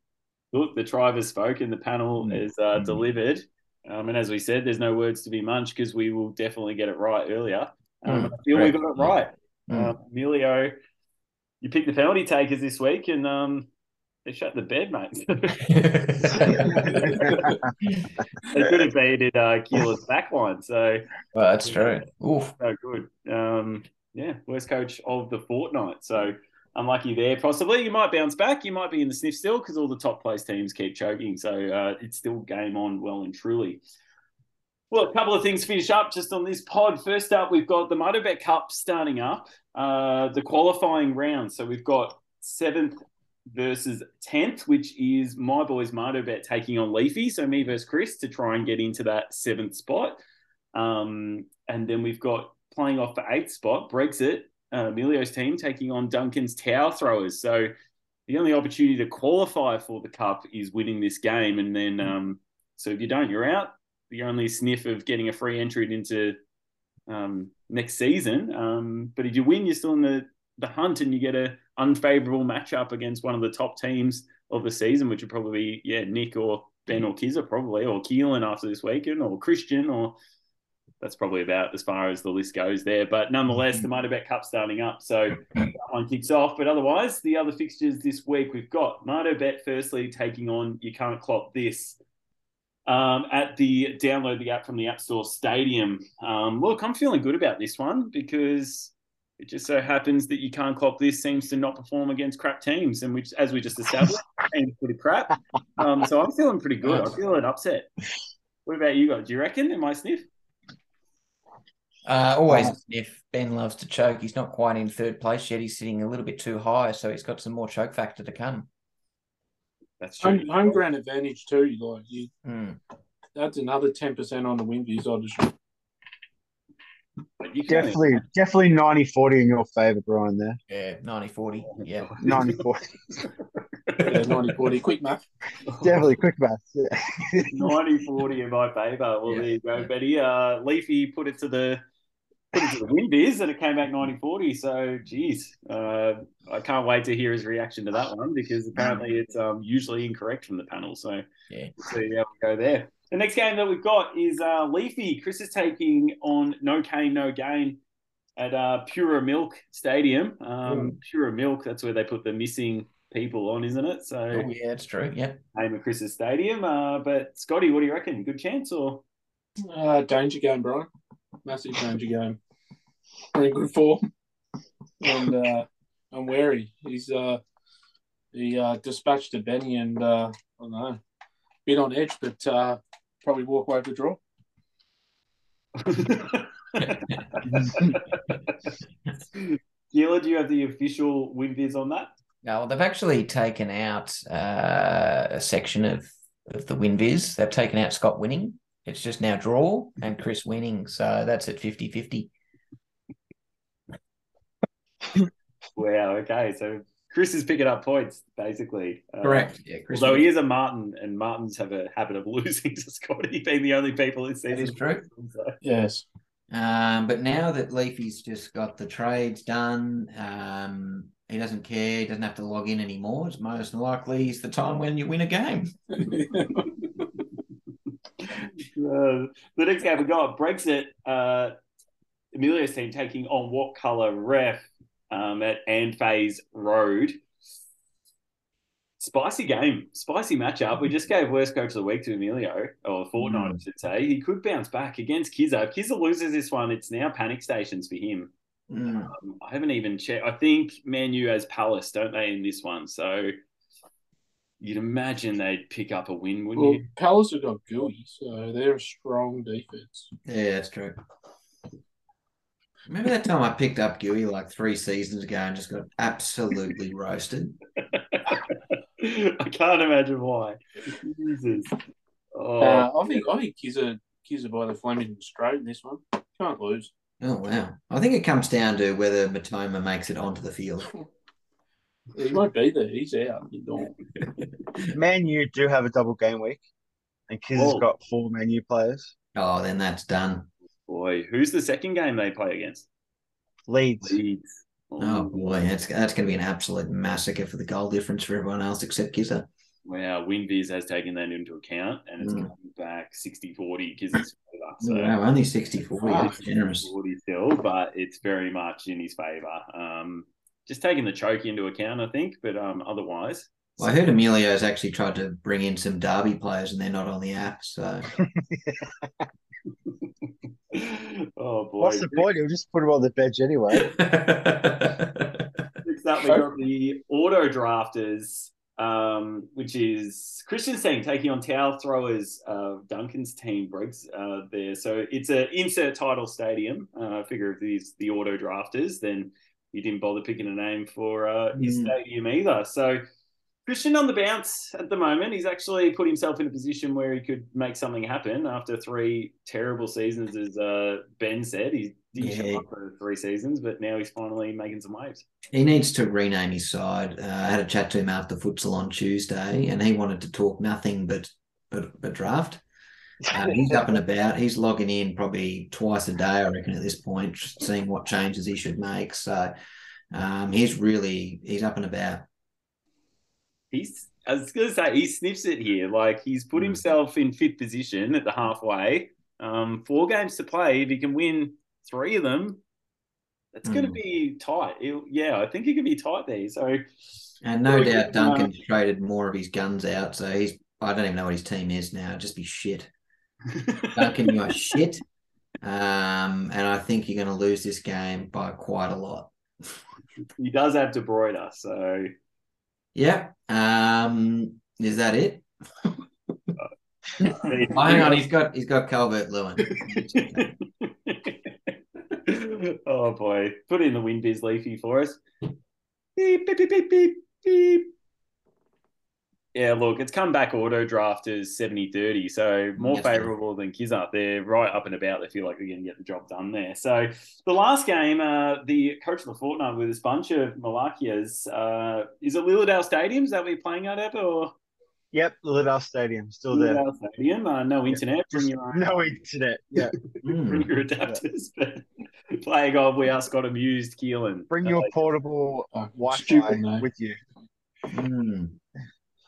look, the tribe has spoken. The panel Mm. is uh, Mm. delivered. Um, and as we said, there's no words to be munched because we will definitely get it right earlier. Um, Mm, I feel we got it right. Mm. Um, Emilio, you picked the penalty takers this week, and um, they shut the bed, mate. they could have beaten uh, Keeler's back line. So, well, that's true. Oof. so good. Um, yeah, worst coach of the fortnight. So, unlucky there. Possibly you might bounce back. You might be in the sniff still because all the top place teams keep choking. So, uh, it's still game on well and truly. Well, a couple of things finish up just on this pod. First up, we've got the Motorbet Cup starting up, uh, the qualifying round. So we've got seventh versus tenth, which is my boys Motobet taking on Leafy. So me versus Chris to try and get into that seventh spot. Um, and then we've got playing off for eighth spot, Brexit, uh, Emilio's team taking on Duncan's Tower Throwers. So the only opportunity to qualify for the cup is winning this game. And then, um, so if you don't, you're out. the only sniff of getting a free entry into um, next season. Um, but if you win, you're still in the, the hunt and you get a unfavorable matchup against one of the top teams of the season, which would probably be, yeah, Nick or Ben or Kizza probably, or Keelan after this weekend, or Christian, or that's probably about as far as the list goes there. But nonetheless, the Motorbet Cup starting up, so that one kicks off. But otherwise, the other fixtures this week we've got Motorbet firstly taking on You Can't Clop This um, at the download the app from the App Store Stadium. Um, look, I'm feeling good about this one because it just so happens that you can't clock this seems to not perform against crap teams, and which, as we just established, teams pretty crap. Um, so I'm feeling pretty good. I feel an upset. What about you guys? Do you reckon? Am I sniff? Uh, always a sniff. Ben loves to choke. He's not quite in third place yet. He's sitting a little bit too high, so he's got some more choke factor to come. That's true. Home, home ground advantage too. Like you, Mm. that's another ten percent on the win views. I just But you can- Definitely, definitely 90 40 in your favour, Brian, there. Yeah, 90 40. Yeah. 90 40. yeah, 90 40. Quick math. definitely, quick math. Yeah. 90 40 in my favour. Well, Yeah. there you go, Betty. Uh, Leafy put it to the put it to the win biz and it came back 1940. So, geez, uh, I can't wait to hear his reaction to that one because apparently it's um, usually incorrect from the panel. So, Yeah. we'll see how we go there. The next game that we've got is uh, Leafy. Chris is taking on No Cane, No Gain at uh, Pura Milk Stadium. Um, Pura Milk, that's where they put the missing people on, isn't it? So, Oh, yeah, that's true. Yep. name of Chris's stadium. Uh, but Scotty, what do you reckon? Good chance or? Uh, danger game, Brian. Massive danger game. Very good form. And uh, I'm wary. He's uh, he uh, dispatched to Benny and uh, I don't know, bit on edge, but uh, probably walk away with the draw. Gila, do you have the official win viz on that? No, well, they've actually taken out uh, a section of, of the win viz. They've taken out Scott winning. It's just now draw and Chris winning. So that's at 50 50. Wow. Okay, so Chris is picking up points basically. Uh, Correct. Yeah, Chris. Although he is a Martin, and Martins have a habit of losing to Scotty, being the only people who see That this. is true. So, Yes. Um, but now that Leafy's just got the trades done, um, he doesn't care. He doesn't have to log in anymore. It's most likely it's the time when you win a game. the next game we got Brexit. Uh, Emilio's team taking on what color ref um, at Anfays Road. Spicy game, spicy matchup. We just gave worst coach of the week to Emilio, or fortnight, I should say. He could bounce back against Kizza. If Kizza loses this one, it's now panic stations for him. Mm. Um, I haven't even checked. I think Manu has Palace, don't they, in this one? So you'd imagine they'd pick up a win, wouldn't Well, you? Palace have got Gooey, so they're a strong defense. Yeah, that's true. Remember that time I picked up Gooey like three seasons ago and just got absolutely roasted? I can't imagine why. Jesus. Oh, Uh, I think I think Kizza Kizza by the Flemington straight in this one. Can't lose. Oh wow! I think it comes down to whether Mitoma makes it onto the field. He won't be there. He's out. He's gone. Man U do have a double game week, and Kiz has Oh. got four Man U players. Oh, then that's done. boy. Who's the second game they play against? Leeds. Leeds. Oh boy, that's that's going to be an absolute massacre for the goal difference for everyone else except Kizza. Wow, WinViz has taken that into account and it's Mm. coming back 60 40 because it's so wow, only 64. Wow. That's generous. 40 still, but it's very much in his favour. Um, just taking the choke into account, I think, but um, otherwise. Well, I heard Emilio's actually tried to bring in some Derby players and they're not on the app. So oh boy. What's the point? He'll just put him on the bench anyway. Next up, we got the auto drafters, um, which is Christian's team taking on Towel Throwers, uh, Duncan's team, Bregs, uh, there. So it's an insert title stadium. Uh, I figure if these the auto drafters, then you didn't bother picking a name for uh, his Mm. stadium either. So Christian on the bounce at the moment. He's actually put himself in a position where he could make something happen after three terrible seasons, as uh, Ben said. He didn't Yeah. up for three seasons, but now he's finally making some waves. he needs to rename his side. Uh, I had a chat to him after futsal on Tuesday and he wanted to talk nothing but but, but draft. Uh, he's up and about. He's logging in probably twice a day, I reckon, at this point, seeing what changes he should make. So um, he's really he's up and about. He's I was gonna say he sniffs it here. Like he's put Mm. himself in fifth position at the halfway. Um, four games to play. If he can win three of them, it's Mm. be tight. It- yeah, I think it could be tight there. So And no doubt uh, Duncan's traded more of his guns out, so he's I don't even know what his team is now. It'd just be shit. Duncan, you are shit. Um, and I think you're going to lose this game by quite a lot. he does have De Bruyne, so Yeah. Um, is that it? Oh, hang on, he's got he's got Calvert Lewin. oh boy, put in the win biz leafy for us. Beep, beep, beep, beep, beep, beep. Yeah, look, it's come back auto draft as 70 30, so more Yes, sir. favourable than Kizart. They're right up and about. They feel like they're going to get the job done there. So, the last game, uh, the coach of the fortnight with this bunch of Malakias, uh, is it Lilydale Stadium? Is that what you're playing at, Eb? Or Yep, the Stadium still there. Lilydale Stadium? Uh, no internet. Bring your own No internet. Yeah, Hmm. bring your adapters. But playing on, we are Scott amused, Keelan. bring Uh, your portable Oh, Wi-Fi stupid name. with you. Hmm.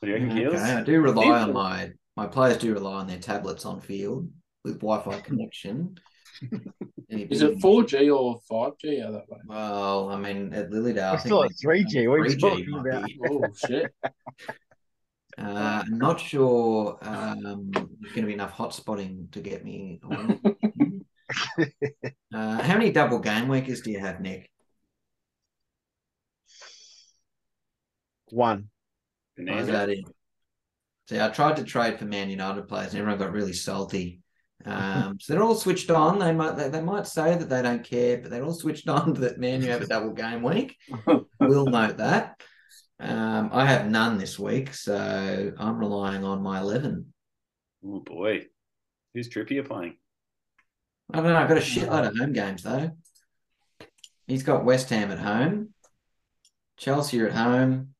What do you reckon, Okay, I do rely on my my players do rely on their tablets on field with Wi-Fi connection. Is it 4G or 5G out that way? Well, I mean, at Lilydale, I We're still at 3G. What are you talking about? Oh, shit. Uh, I'm not sure um, there's going to be enough hot spotting to get me on. uh, how many double game weekers do you have, Nick? One. Or is Bonanza. that? See, I tried to trade for Man United players, and everyone got really salty. Um, so they're all switched on. They might they, they might say that they don't care, but they're all switched on to that Man you have a double game week. We'll note that. Um, I have none this week, so I'm relying on my eleven. Oh boy, who's Trippier playing? I don't know. I've got a shitload of home games though. He's got West Ham at home, Chelsea at home.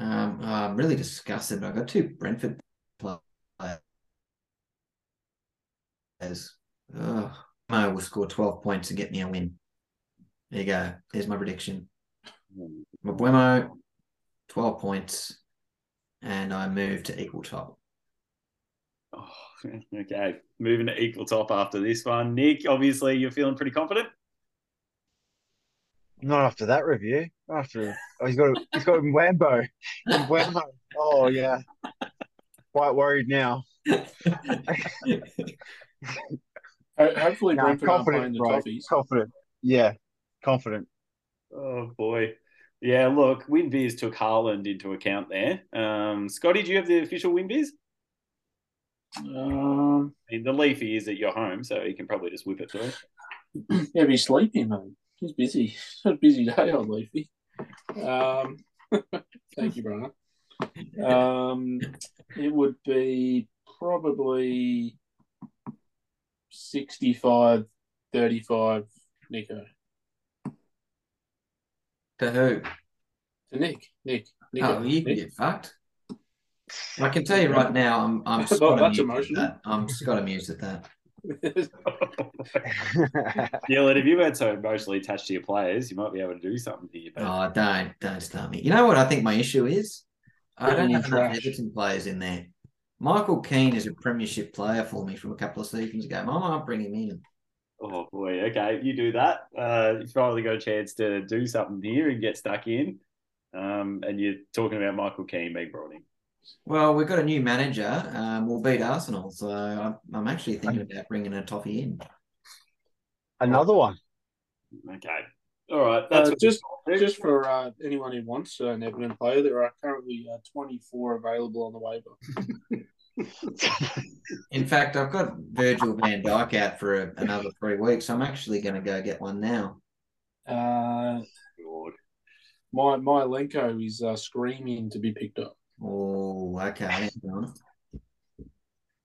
Um, oh, I'm really disgusted. I've got two Brentford players. Mo will score 12 points to get me a win. There you go. There's my prediction. Mbeumo, 12 points, and I move to equal top. Oh, okay, moving to equal top after this one. Nick, obviously you're feeling pretty confident. Not after that review. After oh, he's got he's got Wambo. Wambo. Oh yeah. Quite worried now. Ho- Hopefully, Nah, Brentford aren't playing confident, the bro. Toffees. Confident. Yeah, confident. Oh boy. Yeah, look, WinBiz took Haaland into account there. Um, Scotty, do you have the official WinBiz? Um, I mean, the Leafy is at your home, so you can probably just whip it through. yeah, but he's sleeping, mate. He's busy. It's a busy day on Leafy. Um, thank you, Brian. Um, it would be probably 65 35 Nico. To who? To Nick. Nick. Nico. Oh, you Nick. get fucked. I can tell you right now, I'm I'm Well, Scott that's amused at that. I'm Scott amused at that. yeah, and if you weren't so emotionally attached to your players, you might be able to do something here. But Oh, don't don't start me. You know what I think my issue is? I don't have enough. Everton players in there. Michael Keane is a premiership player for me from a couple of seasons ago. I might bring him in. Oh boy, okay, you do that. Uh, you've probably got a chance to do something here and get stuck in. Um, and you're talking about Michael Keane being brought in. Well, we've got a new manager. Um, we'll beat Arsenal, so I'm, I'm actually thinking about bringing a toffee in. Another one. Okay, all right. That's Uh, just just for uh, anyone who wants an Everton player, there are currently uh, 24 available on the waiver. In fact, I've got Virgil van Dijk out for a, another three weeks. I'm actually going to go get one now. Uh, Lord. my Mykolenko is uh, screaming to be picked up. Oh, okay.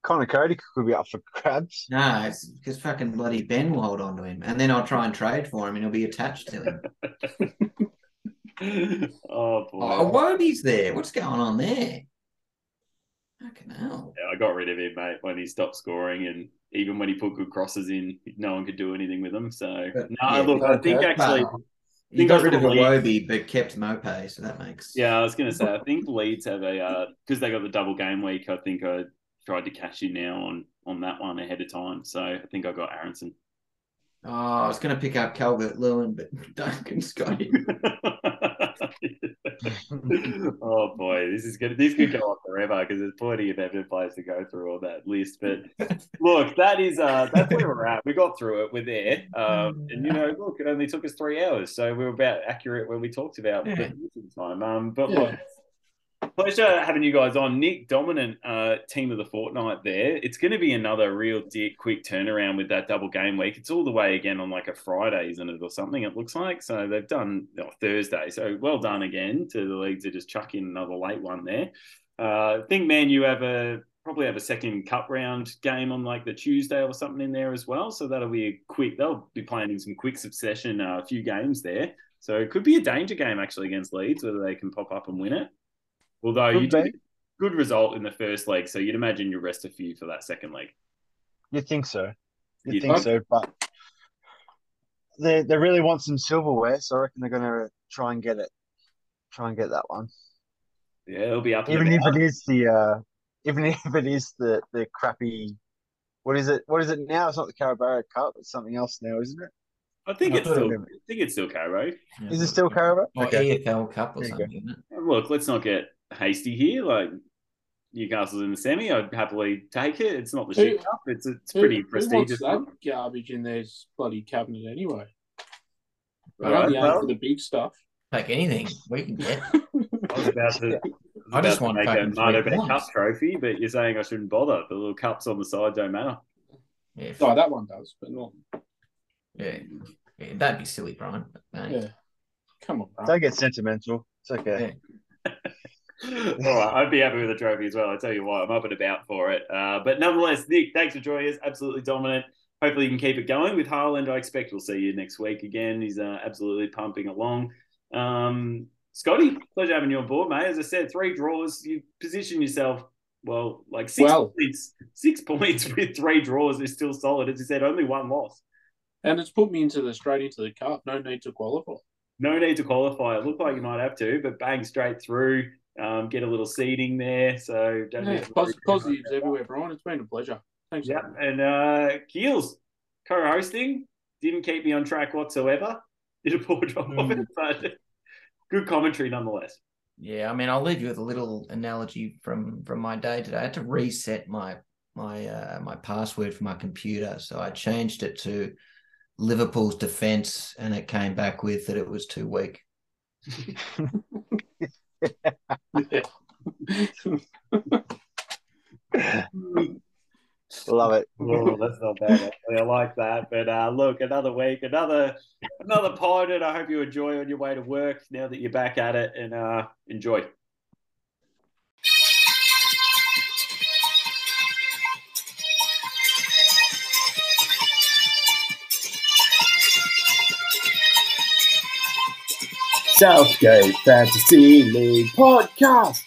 Conor Coady could be up for grabs. No, it's because fucking bloody Ben will hold on to him, and then I'll try and trade for him, and he'll be attached to him. oh boy. Oh, Wobie's there. What's going on there? Fucking hell. Yeah, I I got rid of him, mate, when he stopped scoring, and even when he put good crosses in, no one could do anything with him. So But, no, yeah, look, I think actually, Well, think you got rid of probably- Iwobi, but kept Maupay, so that makes yeah, I was going to say, I think Leeds have a uh, because they got the double game week. I think I tried to cash in now on on that one ahead of time. So I think I got Aaronson. Oh, I was going to pick up Calvert Lewin, but Duncan Scotty. oh boy, this is good. This could go on forever because there's plenty of Everton players to go through all that list. But look, that is uh that's where we're at. We got through it. We're there. Um, and you know, look, it only took us three hours, so we were about accurate when we talked about Yeah. time. Um, but Yeah. look. Pleasure having you guys on. Nick, dominant uh, team of the fortnight there. It's going to be another real di- quick turnaround with that double game week. It's all the way again on like a Friday, isn't it, or something? It looks like. So they've done oh, Thursday. So well done again to the leagues to just chuck in another late one there. Uh, think, man, you have a probably have a second cup round game on like the Tuesday or something in there as well. So that'll be a quick. They'll be playing in some quick succession, uh, a few games there. So it could be a danger game actually against Leeds, whether they can pop up and win it. Although you did a good result in the first leg, so you'd imagine you'll rest a few for that second leg. You think so? You You think think- so? But they they really want some silverware, so I reckon they're gonna try and get it. Try and get that one, Yeah, it'll be up. and even if it is the uh, even if it is the the crappy. What is it? What is it now? It's not the Carabao Cup. It's something else now, isn't it? I think I it's still. it I think it's still Caro. Is it still Carabao? Or EFL Cup or There something. Look, let's not get hasty here. Like Newcastle's in the semi, I'd happily take it. It's not the Who- shit cup. It's it's Who- pretty who wants prestigious. that garbage in their bloody cabinet anyway? They're Right, only aim well, for the big stuff. Take anything we can get. I was about to. I just about to want make a fucking Mardo three Cup trophy, but you're saying I shouldn't bother. The little cups on the side don't matter. Yeah, Oh, that one does, but not. yeah, yeah. Don't be silly, Brian. Mate. Yeah. Come on, bro. Don't get sentimental. It's okay. All right, I'd be happy with a trophy as well. I tell you what, I'm up and about for it. Uh, but nonetheless, Nick, thanks for joining us. Absolutely dominant. Hopefully, you can keep it going with Haaland. I expect we'll see you next week again. He's uh, absolutely pumping along. Um, Scotty, pleasure having you on board, mate. As I said, three draws. You position yourself well, like six Well. points. Six points with three draws is still solid. As you said, only one loss. And it's put me into the straight into the cup. No need to qualify. No need to qualify. It looked like you might have to, but bang straight through. Um, get a little seeding there. So don't Yeah, need to worry pos- positives about everywhere, Brian. It's been a pleasure. Thanks. Yeah, and uh, Keels co-hosting didn't keep me on track whatsoever. Did a poor job of it, but good commentary nonetheless. Yeah, I mean, I'll leave you with a little analogy from from my day today. I had to reset my my uh, my password for my computer, so I changed it to Liverpool's defense, and it came back with that it was too weak. Love it. Oh, that's not bad. Actually. I like that. But uh, look, another week, another another pod, and I hope you enjoy on your way to work now that you're back at it, and uh, enjoy. Southgate Fantasy League Podcast.